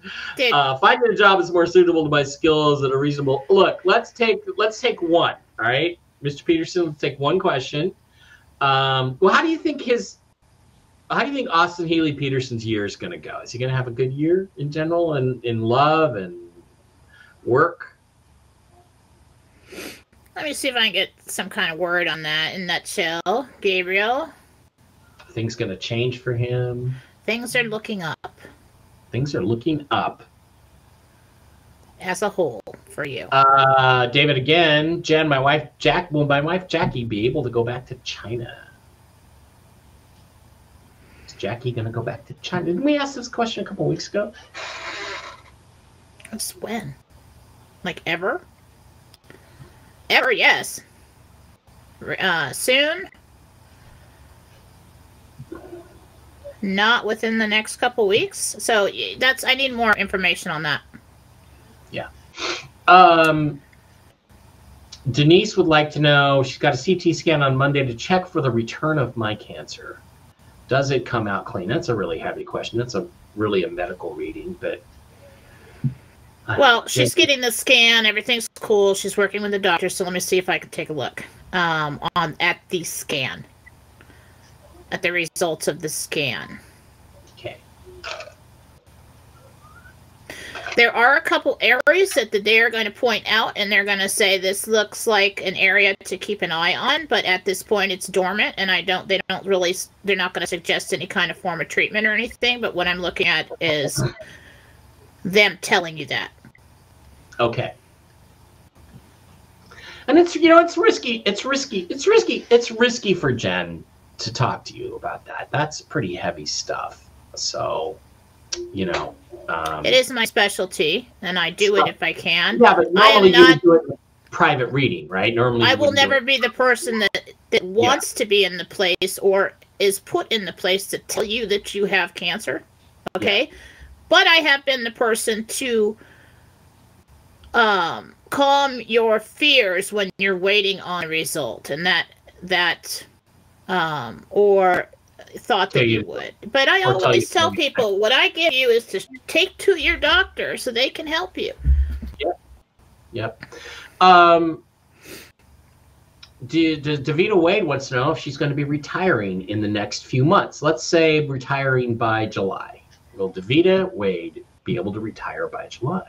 Uh, finding a job is more suitable to my skills at a reasonable. Look, let's take let's take one. All right, Mr. Peterson. Let's take one question. Um, well, how do you think his? How do you think Austin Healy Peterson's year is going to go? Is he going to have a good year in general, and in love and work? Let me see if I can get some kind of word on that in nutshell. Gabriel, Things going to change for him. things are looking up Things are looking up. as a whole for you. Uh, David again. Jen, my wife Jack. Will my wife Jackie be able to go back to China? Is Jackie going to go back to China? Didn't we ask this question a couple weeks ago? [SIGHS] That's when? Like ever? Ever, yes. Uh, soon? Not within the next couple weeks. So that's I need more information on that. Yeah. Um, Denise would like to know. She's got a CT scan on Monday to check for the return of my cancer. Does it come out clean? That's a really heavy question. That's a really a medical reading, but. I- Well, she's getting the scan. Everything's cool. She's working with the doctor. So let me see if I can take a look um, on at the scan, at the results of the scan. Okay. There are a couple areas that they are going to point out, and they're going to say this looks like an area to keep an eye on. But at this point, it's dormant, and I don't. They don't really. They're not going to suggest any kind of form of treatment or anything. But what I'm looking at is them telling you that. Okay. And it's you know it's risky. It's risky. It's risky. It's risky for Jen to talk to you about that. That's pretty heavy stuff. So you know. Um, It is my specialty, and I do it if I can. Yeah, but I am you not- do it in private reading, right? Normally, I will never be the person that that wants to be in the place or is put in the place to tell you that you have cancer. Okay? But I have been the person to um calm your fears when you're waiting on a result and that that um or thought that you- you would. But I or tell always tell people what I give you is to take to your doctor so they can help you. Yep. Yep. Um, D- D- Davita Wade wants to know if she's going to be retiring in the next few months. Let's say retiring by July. Will Davita Wade be able to retire by July?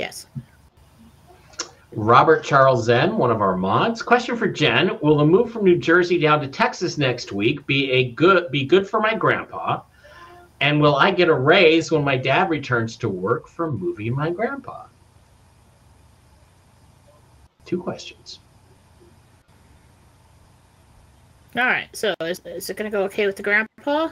Yes. Robert Charles Zen, one of our mods. Question for Jen: Will the move from New Jersey down to Texas next week be a good be good for my grandpa? And will I get a raise when my dad returns to work from moving my grandpa? Two questions. All right. So is, is it going to go okay with the grandpa?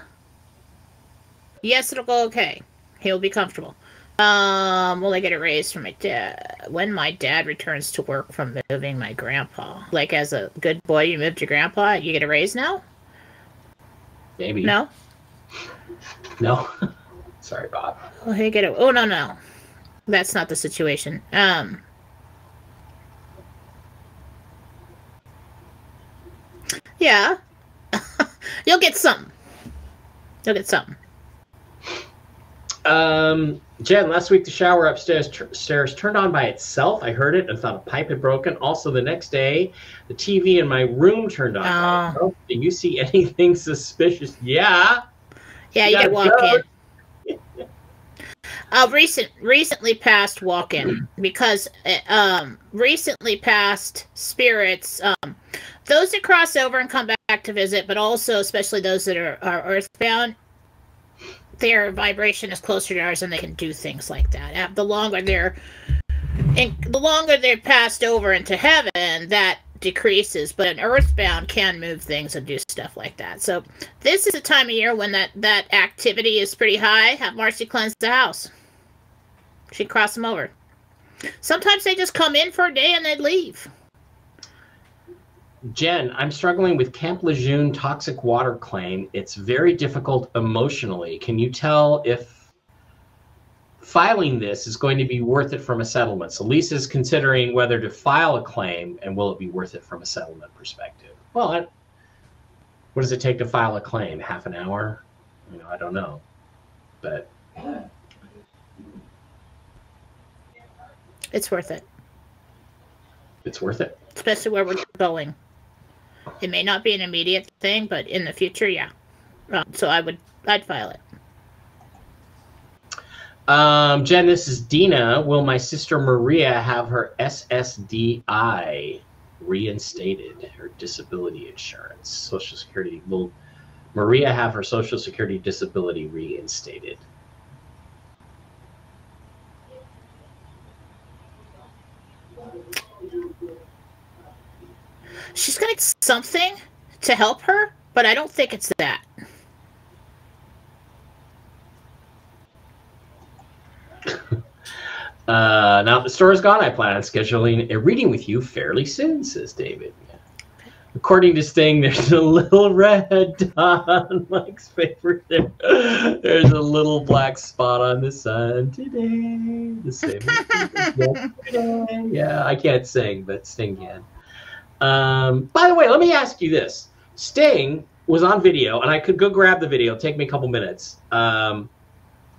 Yes, it'll go okay. He'll be comfortable. Um, will I get a raise from my dad when my dad returns to work from moving my grandpa? Like as a good boy, you moved your grandpa, you get a raise now? Maybe. No. No. [LAUGHS] Sorry, Bob. Oh, he get a. Oh no no, that's not the situation. Um. Yeah, [LAUGHS] you'll get some. You'll get some. Um, Jen, last week the shower upstairs stairs turned on by itself. I heard it and thought a pipe had broken. Also, the next day, the TV in my room turned on. Oh. Do you see [LAUGHS] anything suspicious? Yeah. Yeah, You you get walk go. in. Uh, recent, recently passed walk in [CLEARS THROAT] because uh, um, recently passed spirits, um, those that cross over and come back to visit, but also especially those that are, are earthbound, their vibration is closer to ours and they can do things like that. Uh, The longer they're, and the longer they're passed over into heaven, that decreases. But an earthbound can move things and do stuff like that. So this is a time of year when that that activity is pretty high. Have Marcy cleanse the house. She'd cross them over. Sometimes they just come in for a day and they'd leave. Jen, I'm struggling with Camp Lejeune toxic water claim. It's very difficult emotionally. Can you tell if filing this is going to be worth it from a settlement? So Lisa's considering whether to file a claim and will it be worth it from a settlement perspective? Well, I, what does it take to file a claim? Half an hour? You know, I don't know. But It's worth it, it's worth it. especially where we're going. It may not be an immediate thing, but in the future, yeah. Um, so I would, I'd file it. Um, Jen, this is Dina. Will my sister Maria have her SSDI reinstated, her disability insurance, Social Security? Will Maria have her Social Security disability reinstated? She's gonna get something to help her, but I don't think it's that. [LAUGHS] Uh, now the store is gone, I plan on scheduling a reading with you fairly soon, says David. According to Sting, there's a little [LAUGHS] red dot on Mike's paper there. [LAUGHS] There's a little black spot on the sun today. The same. Yeah, I can't sing, but Sting can. Um, by the way, let me ask you this. Sting was on video, and I could go grab the video. Take me a couple minutes. Um,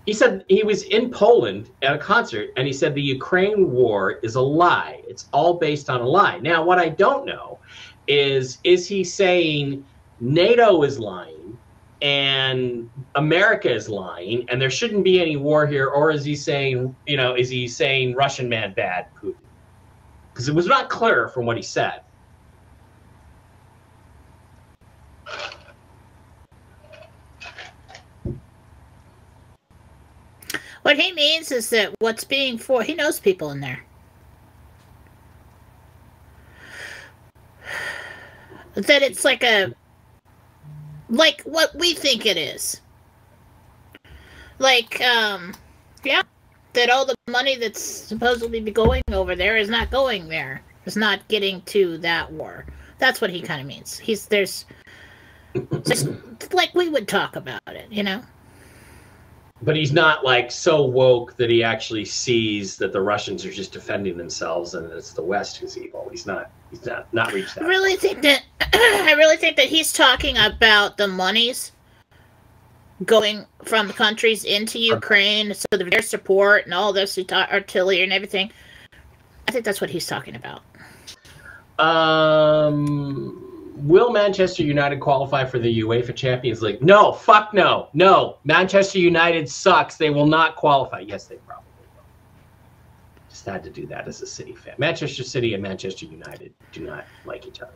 he said he was in Poland at a concert and he said the Ukraine war is a lie. It's all based on a lie. Now, what I don't know is is he saying NATO is lying and America is lying and there shouldn't be any war here or is he saying, you know, is he saying Russian man bad Putin? Because it was not clear from what he said. What he means is that what's being for he knows people in there. That it's like a like what we think it is. Like, um, yeah, that all the money that's supposedly be going over there is not going there. It's not getting to that war. That's what he kind of means. He's there's like we would talk about it, you know. But he's not like so woke that he actually sees that the Russians are just defending themselves and it's the West who's evil. He's not. He's not not reached that. I really think that [CLEARS THROAT] I really think that he's talking about the monies going from countries into Ukraine, so their support and all this artillery and everything. I think that's what he's talking about. Um, will Manchester United qualify for the UEFA Champions League? No, fuck no, no. Manchester United sucks. They will not qualify. Yes, they probably will. Just had to do that as a City fan. Manchester City and Manchester United do not like each other.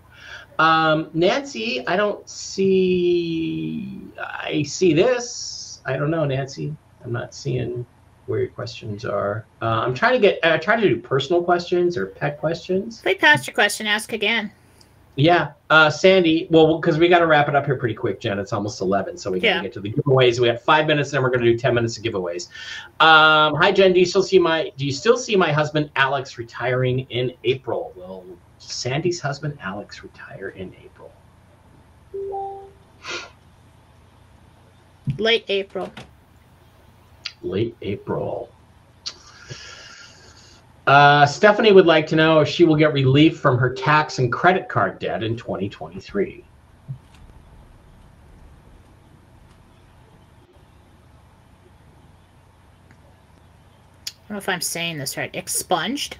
Um, Nancy, I don't see. I see this. I don't know, Nancy. I'm not seeing where your questions are. Uh, I'm trying to get. I try to do personal questions or pet questions. We passed your question, ask again. Yeah, uh, Sandy. Well, because we got to wrap it up here pretty quick, Jen. It's almost eleven, so we got to yeah. get to the giveaways. We have five minutes, and then we're going to do ten minutes of giveaways. Um, hi, Jen. Do you still see my? Do you still see my husband Alex retiring in April? Will Sandy's husband Alex retire in April? Late April late April. Uh, Stephanie would like to know if she will get relief from her tax and credit card debt in 2023. I don't know if I'm saying this right. Expunged?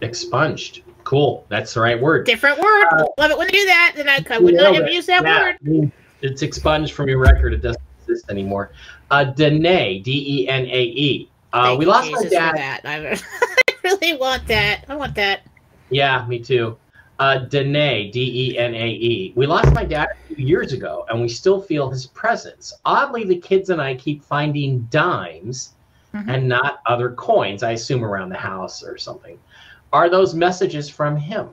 Expunged. Cool. That's the right word. Different word. Uh, Love it when they do that. Then I, I would not ever use that yeah, word. It's expunged from your record. It doesn't exist anymore. Uh, Danae, D E N A E. Uh, we lost Jesus my dad. [LAUGHS] I really want that. I want that. Yeah, me too. Uh, Danae, D E N A E. We lost my dad a few years ago, and we still feel his presence. Oddly, the kids and I keep finding dimes mm-hmm. and not other coins, I assume around the house or something. Are those messages from him?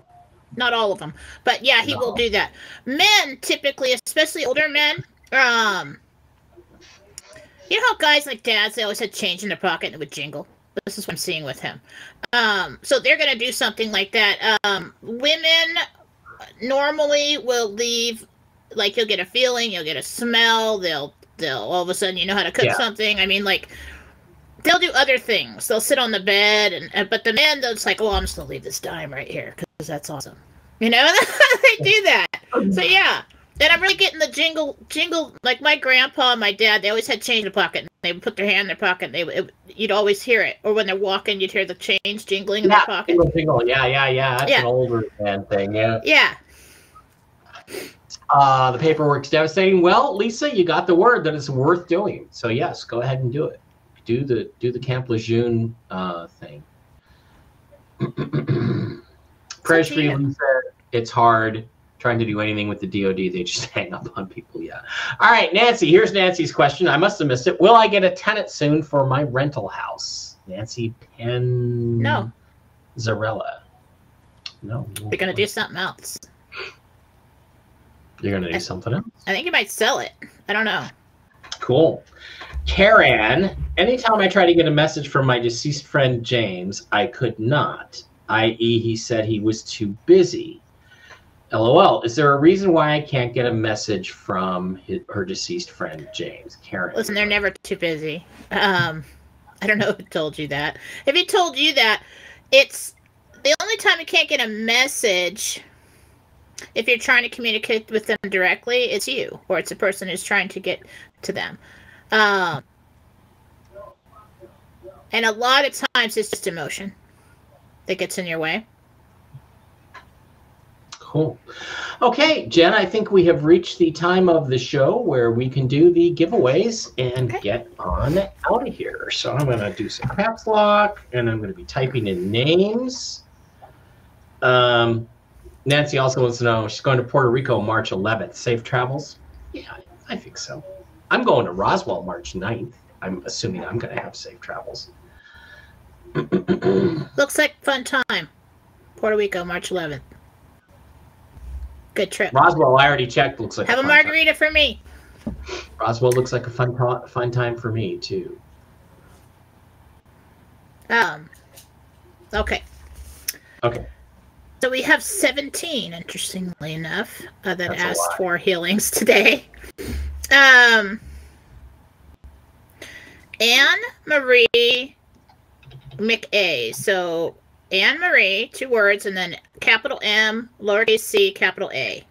Not all of them, but yeah, he no. will do that. Men typically, especially older men, um, you know how guys like dads they always had change in their pocket and it would jingle. This is what I'm seeing with him. Um, so they're gonna do something like that. Um, women normally will leave like you'll get a feeling, you'll get a smell, they'll they'll all of a sudden you know how to cook yeah. something. I mean like they'll do other things. They'll sit on the bed and, but the man they'll just like, oh I'm just gonna leave this dime right here because that's awesome. You know, [LAUGHS] they do that. So yeah. And I'm really getting the jingle, jingle. Like my grandpa and my dad, they always had change in the pocket. And they would put their hand in their pocket. And they it, you'd always hear it. Or when they're walking, you'd hear the change jingling in yeah, their pocket. Jingle, jingle. Yeah, yeah, yeah. That's yeah. an older man thing. Yeah. Yeah. Uh, the paperwork's devastating. Well, Lisa, you got the word that it's worth doing. So yes, go ahead and do it. Do the do the Camp Lejeune uh, thing. [CLEARS THROAT] Prayers for you, Lisa. It's hard trying to do anything with the DoD. They just [LAUGHS] hang up on people. Yeah. All right, Nancy. Here's Nancy's question. I must have missed it. Will I get a tenant soon for my rental house? Nancy Pen. No. Zarella. No. They're gonna do something else. You're gonna do I, something else. I think you might sell it. I don't know. Cool. Karen, anytime I try to get a message from my deceased friend James, I could not. I.e., he said he was too busy. LOL. Is there a reason why I can't get a message from his, her deceased friend James? Karen. Listen, they're never too busy. Um, I don't know who told you that. If he told you that, it's the only time you can't get a message if you're trying to communicate with them directly, it's you or it's a person who's trying to get to them. Um, and a lot of times it's just emotion that gets in your way. Cool. Okay, Jen, I think we have reached the time of the show where we can do the giveaways and okay. get on out of here. So I'm going to do some caps lock and I'm going to be typing in names. Um, Nancy also wants to know she's going to Puerto Rico March 11th. Safe travels? Yeah, I think so. I'm going to Roswell March 9th. I'm assuming I'm going to have safe travels. [CLEARS THROAT] Looks like fun time. Puerto Rico March 11th. Good trip. Roswell, I already checked. Looks like Have a time. margarita for me. Roswell looks like a fun ta- fun time for me too. Um. Okay. Okay. So we have 17, interestingly enough, uh, that That's asked for healings today. Um, Anne Marie McA. So Anne Marie, two words, and then capital M, lowercase c, capital A.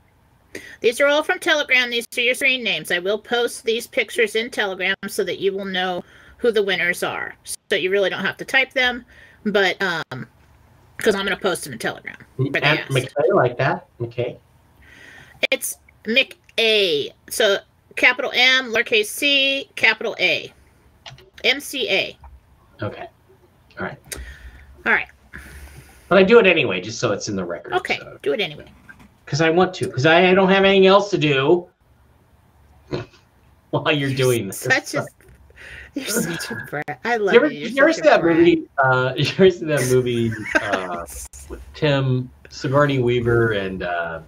These are all from Telegram. These are your screen names. I will post these pictures in Telegram so that you will know who the winners are. So you really don't have to type them, but um, because I'm going to post them in Telegram. Asked. McKay like that. McKay. It's Mick A. So capital M, lowercase c, capital A. MCA. Okay. All right. All right. But I do it anyway, just so it's in the record. Okay. Do it anyway. Because I want to. Because I don't have anything else to do [LAUGHS] while you're doing this. Such a. You're such a [LAUGHS] brat. I love you ever, you. You're ever see that brat. movie? Uh, [LAUGHS] you ever see that movie uh, with Tim Sigourney Weaver and uh,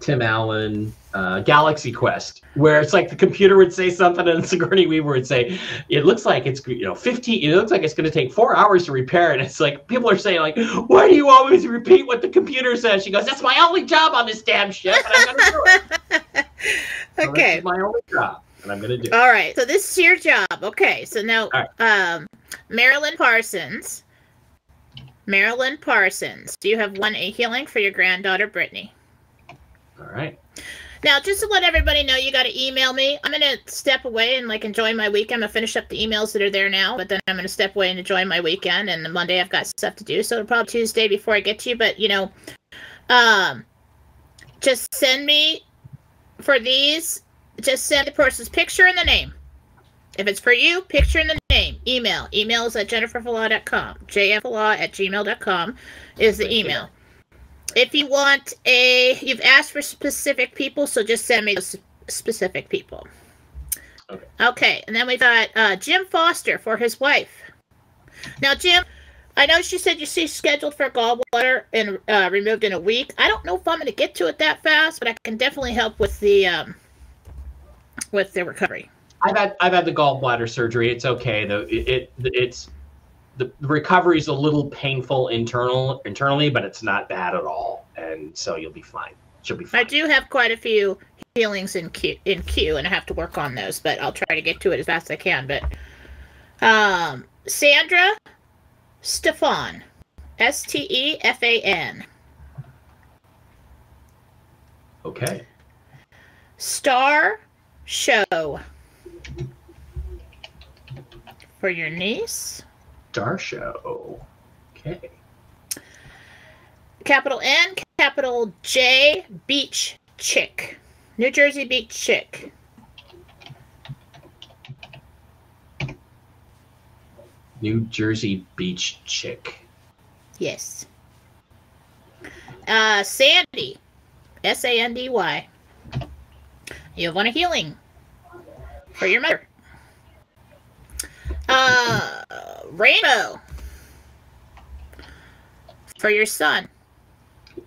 Tim Allen, uh, Galaxy Quest, where it's like the computer would say something and [LAUGHS] Sigourney Weaver would say, "It looks like it's you know 15. It looks like it's going to take four hours to repair it." [LAUGHS] It's like people are saying like, "Why do you always repeat what the computer says?" She goes, "That's my only job on this damn ship, and I'm going to do it. [LAUGHS] Okay. is my only job, and I'm going to do it." All right. So this is your job. Okay. So now, All um, Marilyn Parsons. Marilyn Parsons. Do you have one a healing for your granddaughter Brittany? All right. Now, just to let everybody know, you got to email me. I'm gonna step away and like enjoy my weekend. I'm gonna finish up the emails that are there now, but then I'm gonna step away and enjoy my weekend. And Monday I've got stuff to do, so it'll probably Tuesday before I get to you. But you know, um, just send me for these. Just send the person's picture and the name. If it's for you, picture and the name. Email. Email is at jenniferfalah.com. jfalah at gmail.com is the email. If you want a, you've asked for specific people, so just send me those specific people. Okay. Okay, and then we got uh, Jim Foster for his wife. Now, Jim, I know she said you see scheduled for gallbladder and uh, removed in a week. I don't know if I'm going to get to it that fast, but I can definitely help with the um, with the recovery. I've had I've had the gallbladder surgery. It's okay though. It, it it's the, the recovery is a little painful internal internally, but it's not bad at all, and so you'll be fine. She'll be fine. I do have quite a few healings in queue, in queue, and I have to work on those, but I'll try to get to it as fast as I can. But um, Sandra Stefan, S T E F A N, Okay. Star Show for your niece. Star show. Okay. Capital N, capital J, Beach Chick, New Jersey Beach Chick. New Jersey Beach chick. Yes. Uh, Sandy, S A N D Y. You want a healing for your mother. Uh, Rainbow for your son.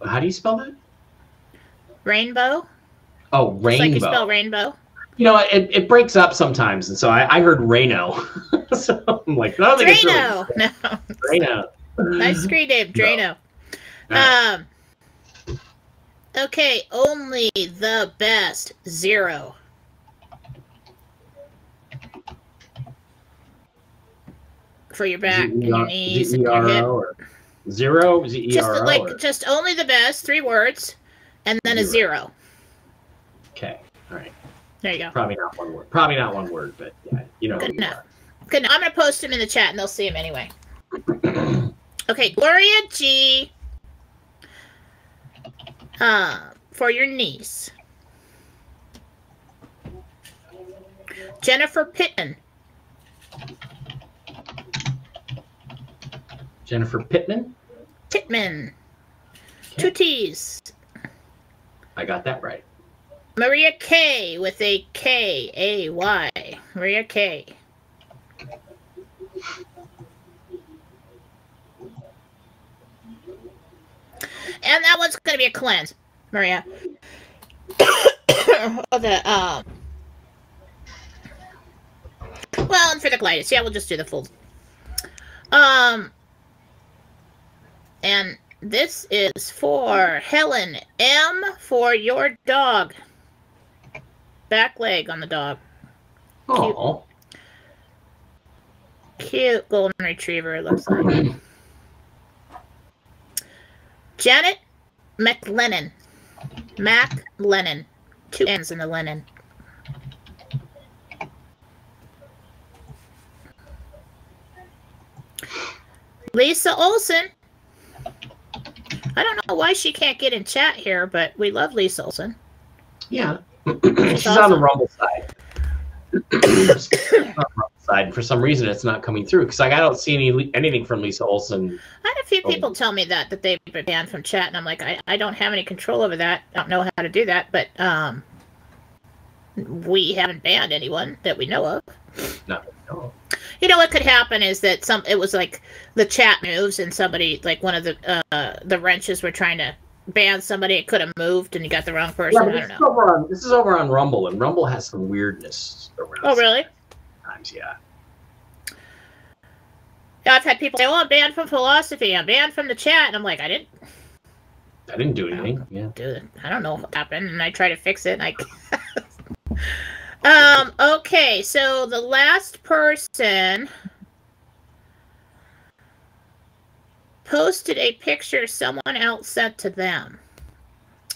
How do you spell that? Rainbow, Oh, just like you spell rainbow. rainbow. You know, it, it breaks up sometimes, and so I, I heard Reno. [LAUGHS] so I'm like, I don't think it's really [LAUGHS] No, Reno. nice screen name, No. Drano. Alright. Um. Okay, only the best zero. For your back and your knees and your hip. Or zero? It Just like or- just only the best, three words, and then a Zero. zero. Okay, all right. There you go. Probably not one word. Probably not one word, but yeah, you know. Good enough. Good. I'm gonna post them in the chat, and they'll see them anyway. Okay, Gloria G. Uh, for your niece. Jennifer Pittman. Jennifer Pittman. Pittman. Two T's. I got that right. Maria K with a K A Y. Maria K. And that one's going to be a cleanse. Maria. [COUGHS] oh, the um. Well, for the enterocolitis. Yeah, we'll just do the full. Um. And this is for Helen M. for your dog. Back leg on the dog. Oh, Cute golden retriever, it looks like. Janet McLennan. Mac Lennon. Two N's in the Lennon. Lisa Olson. I don't know why she can't get in chat here, but we love Lisa Olson. yeah. She's [CLEARS THROAT] on the awesome. Rumble side. On the Rumble side. and For some reason, it's not coming through because like I don't see any anything from Lisa Olson. I had a few Oh. people tell me that that they've been banned from chat, and I'm like, I, I don't have any control over that. I don't know how to do that, but um, we haven't banned anyone that we know of. No, no. You know what could happen is that some it was like the chat moves and somebody like one of the uh the wrenches were trying to ban somebody. It could have moved and you got the wrong person. Yeah, I this, don't is know. over on, this is over on Rumble, and Rumble has some weirdness around. Oh really? Sometimes, yeah. Yeah, I've had people say, "Oh, I'm banned from philosophy. I'm banned from the chat," and I'm like, I didn't I didn't do anything. Yeah. do it. I don't know what happened, and I try to fix it. And I [LAUGHS] [LAUGHS] um. Okay, so the last person posted a picture someone else sent to them,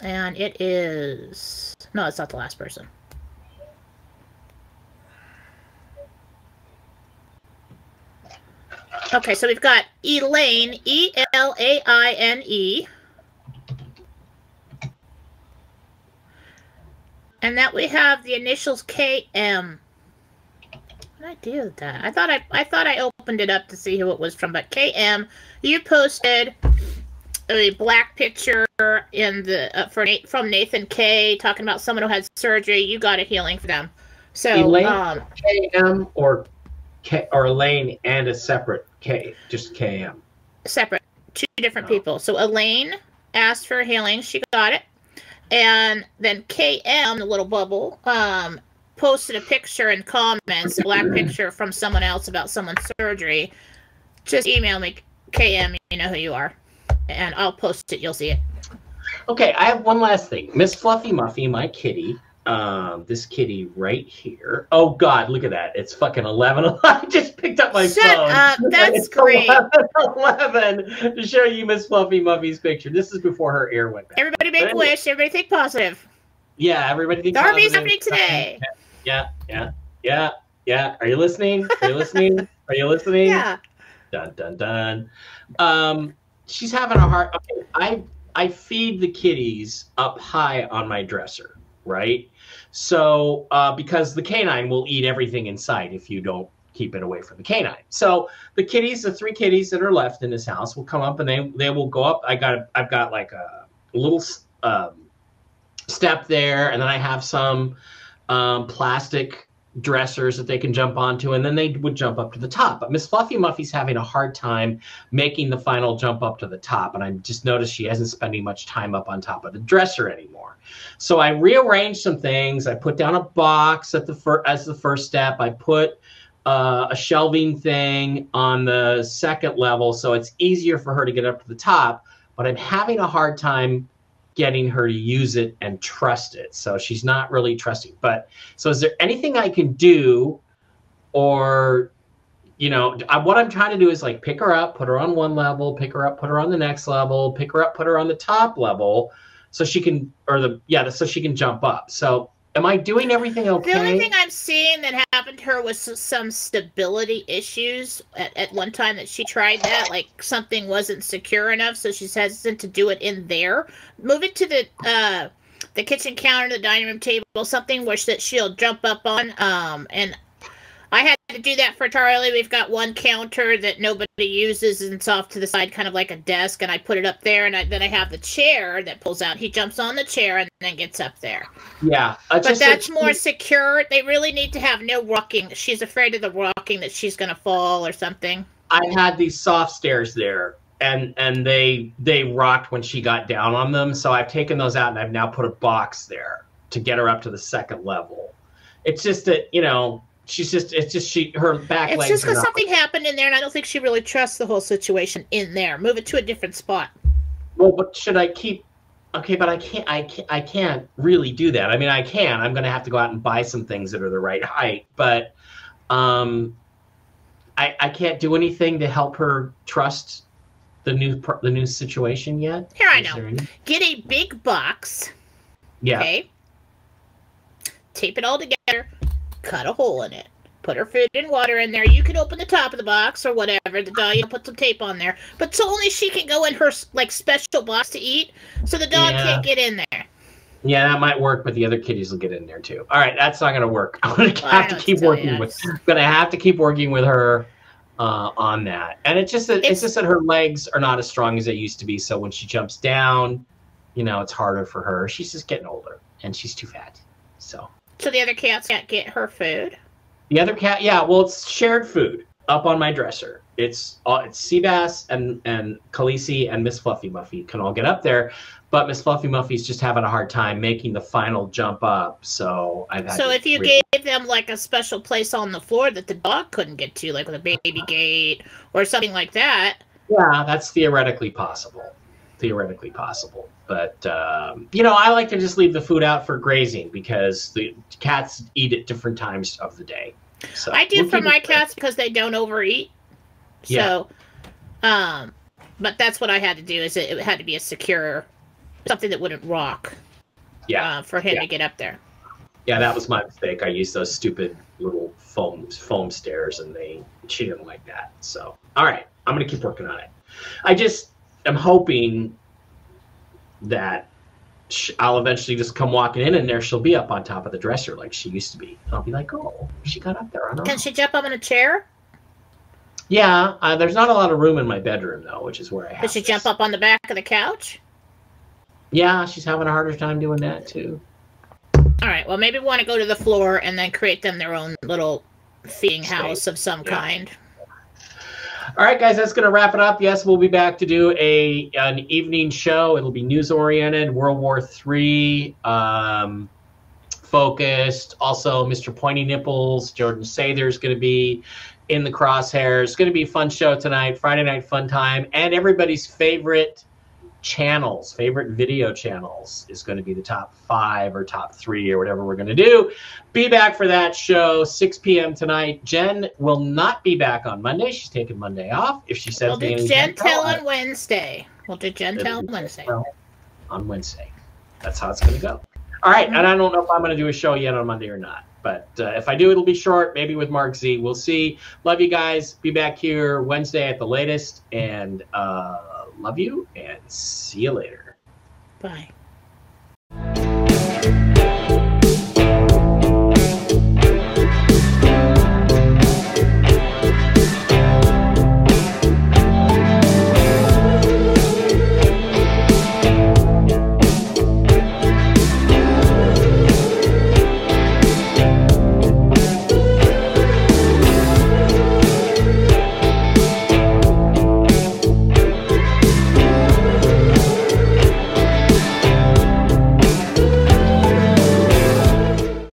and it is no, it's not the last person. Okay, so we've got Elaine, E L A I N E. And that we have the initials KM. What did I do with that? I thought I I thought I opened it up to see who it was from, but KM, you posted a black picture in the uh, for Na- from Nathan K talking about someone who had surgery. You got a healing for them. So Elaine? um, KM or K or Elaine and a separate K, just KM. separate, two different Oh. people. So Elaine asked for healing, she got it, and then KM, the little bubble, um, posted a picture in comments, a black [CLEARS THROAT] picture from someone else about someone's surgery. Just email me, KM, you know who you are, and I'll post it. You'll see it. Okay, I have one last thing. Miss Fluffy Muffy, my kitty. Um, this kitty right here. Oh God, look at that! It's fucking eleven. [LAUGHS] I just picked up my Shut phone. up! [LAUGHS] That's It's great. 11, [LAUGHS] to show you Miss Fluffy Muffy's picture. This is before her ear went back. Everybody make a wish. Everybody think positive. Yeah, everybody think. Darby's positive. happening today. Yeah, yeah, yeah, yeah. Are you listening? Are you listening? Are you listening? Yeah. Dun dun dun. Um, she's having a hard. Okay, I I feed the kitties up high on my dresser, right? So uh, because the canine will eat everything in sight if you don't keep it away from the canine. So the kitties, the three kitties that are left in this house, will come up and they they will go up. I got I've got like a little um, step there, and then I have some um, plastic dressers that they can jump onto, and then they would jump up to the top. But Miss Fluffy Muffy's having a hard time making the final jump up to the top, and I just noticed she hasn't spending much time up on top of the dresser anymore. So I rearranged some things. I put down a box at the fir- as the first step. I put uh, a shelving thing on the second level, so it's easier for her to get up to the top. But I'm having a hard time getting her to use it and trust it. So she's not really trusting. But so is there anything I can do or you know, I, what I'm trying to do is like pick her up, put her on one level, pick her up, put her on the next level, pick her up, put her on the top level so she can or the yeah, so she can jump up. So am I doing everything okay? The only thing I'm seeing that happened to her was some stability issues at, at one time that she tried that, like something wasn't secure enough, so she's hesitant to do it in there. Move it to the uh, the kitchen counter, the dining room table, something which that she'll jump up on. Um, and I had to do that for Charlie. We've got one counter that nobody uses, and it's off to the side, kind of like a desk, and I put it up there, and I, then I have the chair that pulls out. He jumps on the chair and then gets up there. yeah, uh, But that's that- more secure. They really need to have no rocking. She's afraid of the rocking that she's going to fall or something. I had these soft stairs there and and they they rocked when she got down on them. So I've taken those out and I've now put a box there to get her up to the second level. It's just that you know she's just it's just she her back It's just because something happened in there, and I don't think she really trusts the whole situation in there. Move it to a different spot. Well, but should I keep? Okay, but I can't. I can't. I can't really do that. I mean, I can. I'm going to have to go out and buy some things that are the right height, but um, I I can't do anything to help her trust the new the new situation yet. Here, I know. any- Get a big box. Yeah. Okay. Tape it all together. Cut a hole in it. Put her food and water in there. You can open the top of the box or whatever. The dog, you know, put some tape on there. But so only she can go in her like special box to eat. So the dog Yeah. can't get in there. Yeah, that might work, but the other kitties will get in there too. All right, that's not going to work. [LAUGHS] I'm going to Well, have to keep working I with. I'm to have to keep working with her uh, on that. And it's just that it's, It's- just that her legs are not as strong as they used to be. So when she jumps down, you know, it's harder for her. She's just getting older, and she's too fat. So So the other cats can't get her food. the other cat, yeah, well, it's shared food up on my dresser. It's uh, it's Seabass and and Khaleesi and Miss Fluffy Muffy can all get up there, but Miss Fluffy Muffy's just having a hard time making the final jump up. So I've had So if you re- gave them like a special place on the floor that the dog couldn't get to, like with a baby gate or something like that, yeah, that's theoretically possible. Theoretically possible, but um, you know, I like to just leave the food out for grazing because the cats eat at different times of the day. So I do for my cats because they don't overeat. So, um, but that's what I had to do. Is it, it had to be a secure, something that wouldn't rock. Yeah. Uh, for him Yeah. to get up there. Yeah, that was my mistake. I used those stupid little foam foam stairs, and they she didn't like that. So, all right, I'm gonna keep working on it. I just am hoping that I'll eventually just come walking in, and there she'll be up on top of the dresser like she used to be. I'll be like, oh, she got up there her Can she jump up on a chair? Yeah, uh, there's not a lot of room in my bedroom though, which is where I have. Does she this. jump up on the back of the couch? Yeah, she's having a harder time doing that too. All right. Well, maybe we want to go to the floor and then create them their own little feeding house of some Yeah. kind. All right, guys, that's going to wrap it up. Yes, we'll be back to do a an evening show. It'll be news oriented, World War Three um, focused. Also, Mr. Pointy Nipples, Jordan Sather's going to be in the crosshairs. It's going to be a fun show tonight, Friday night fun time, and everybody's favorite channels, favorite video channels is going to be the top five or top three or whatever we're going to do. Be back for that show, 6 p.m. tonight. Jen will not be back on Monday. She's taking Monday off. If she says, We'll do Gentel, on Wednesday. We'll do Gentle on Wednesday. On Wednesday. That's how it's going to go. All right, and I don't know if I'm going to do a show yet on Monday or not. But uh, if I do, it'll be short, maybe with Mark Z. We'll see. Love you guys. Be back here Wednesday at the latest. And uh, love you and see you later. Bye.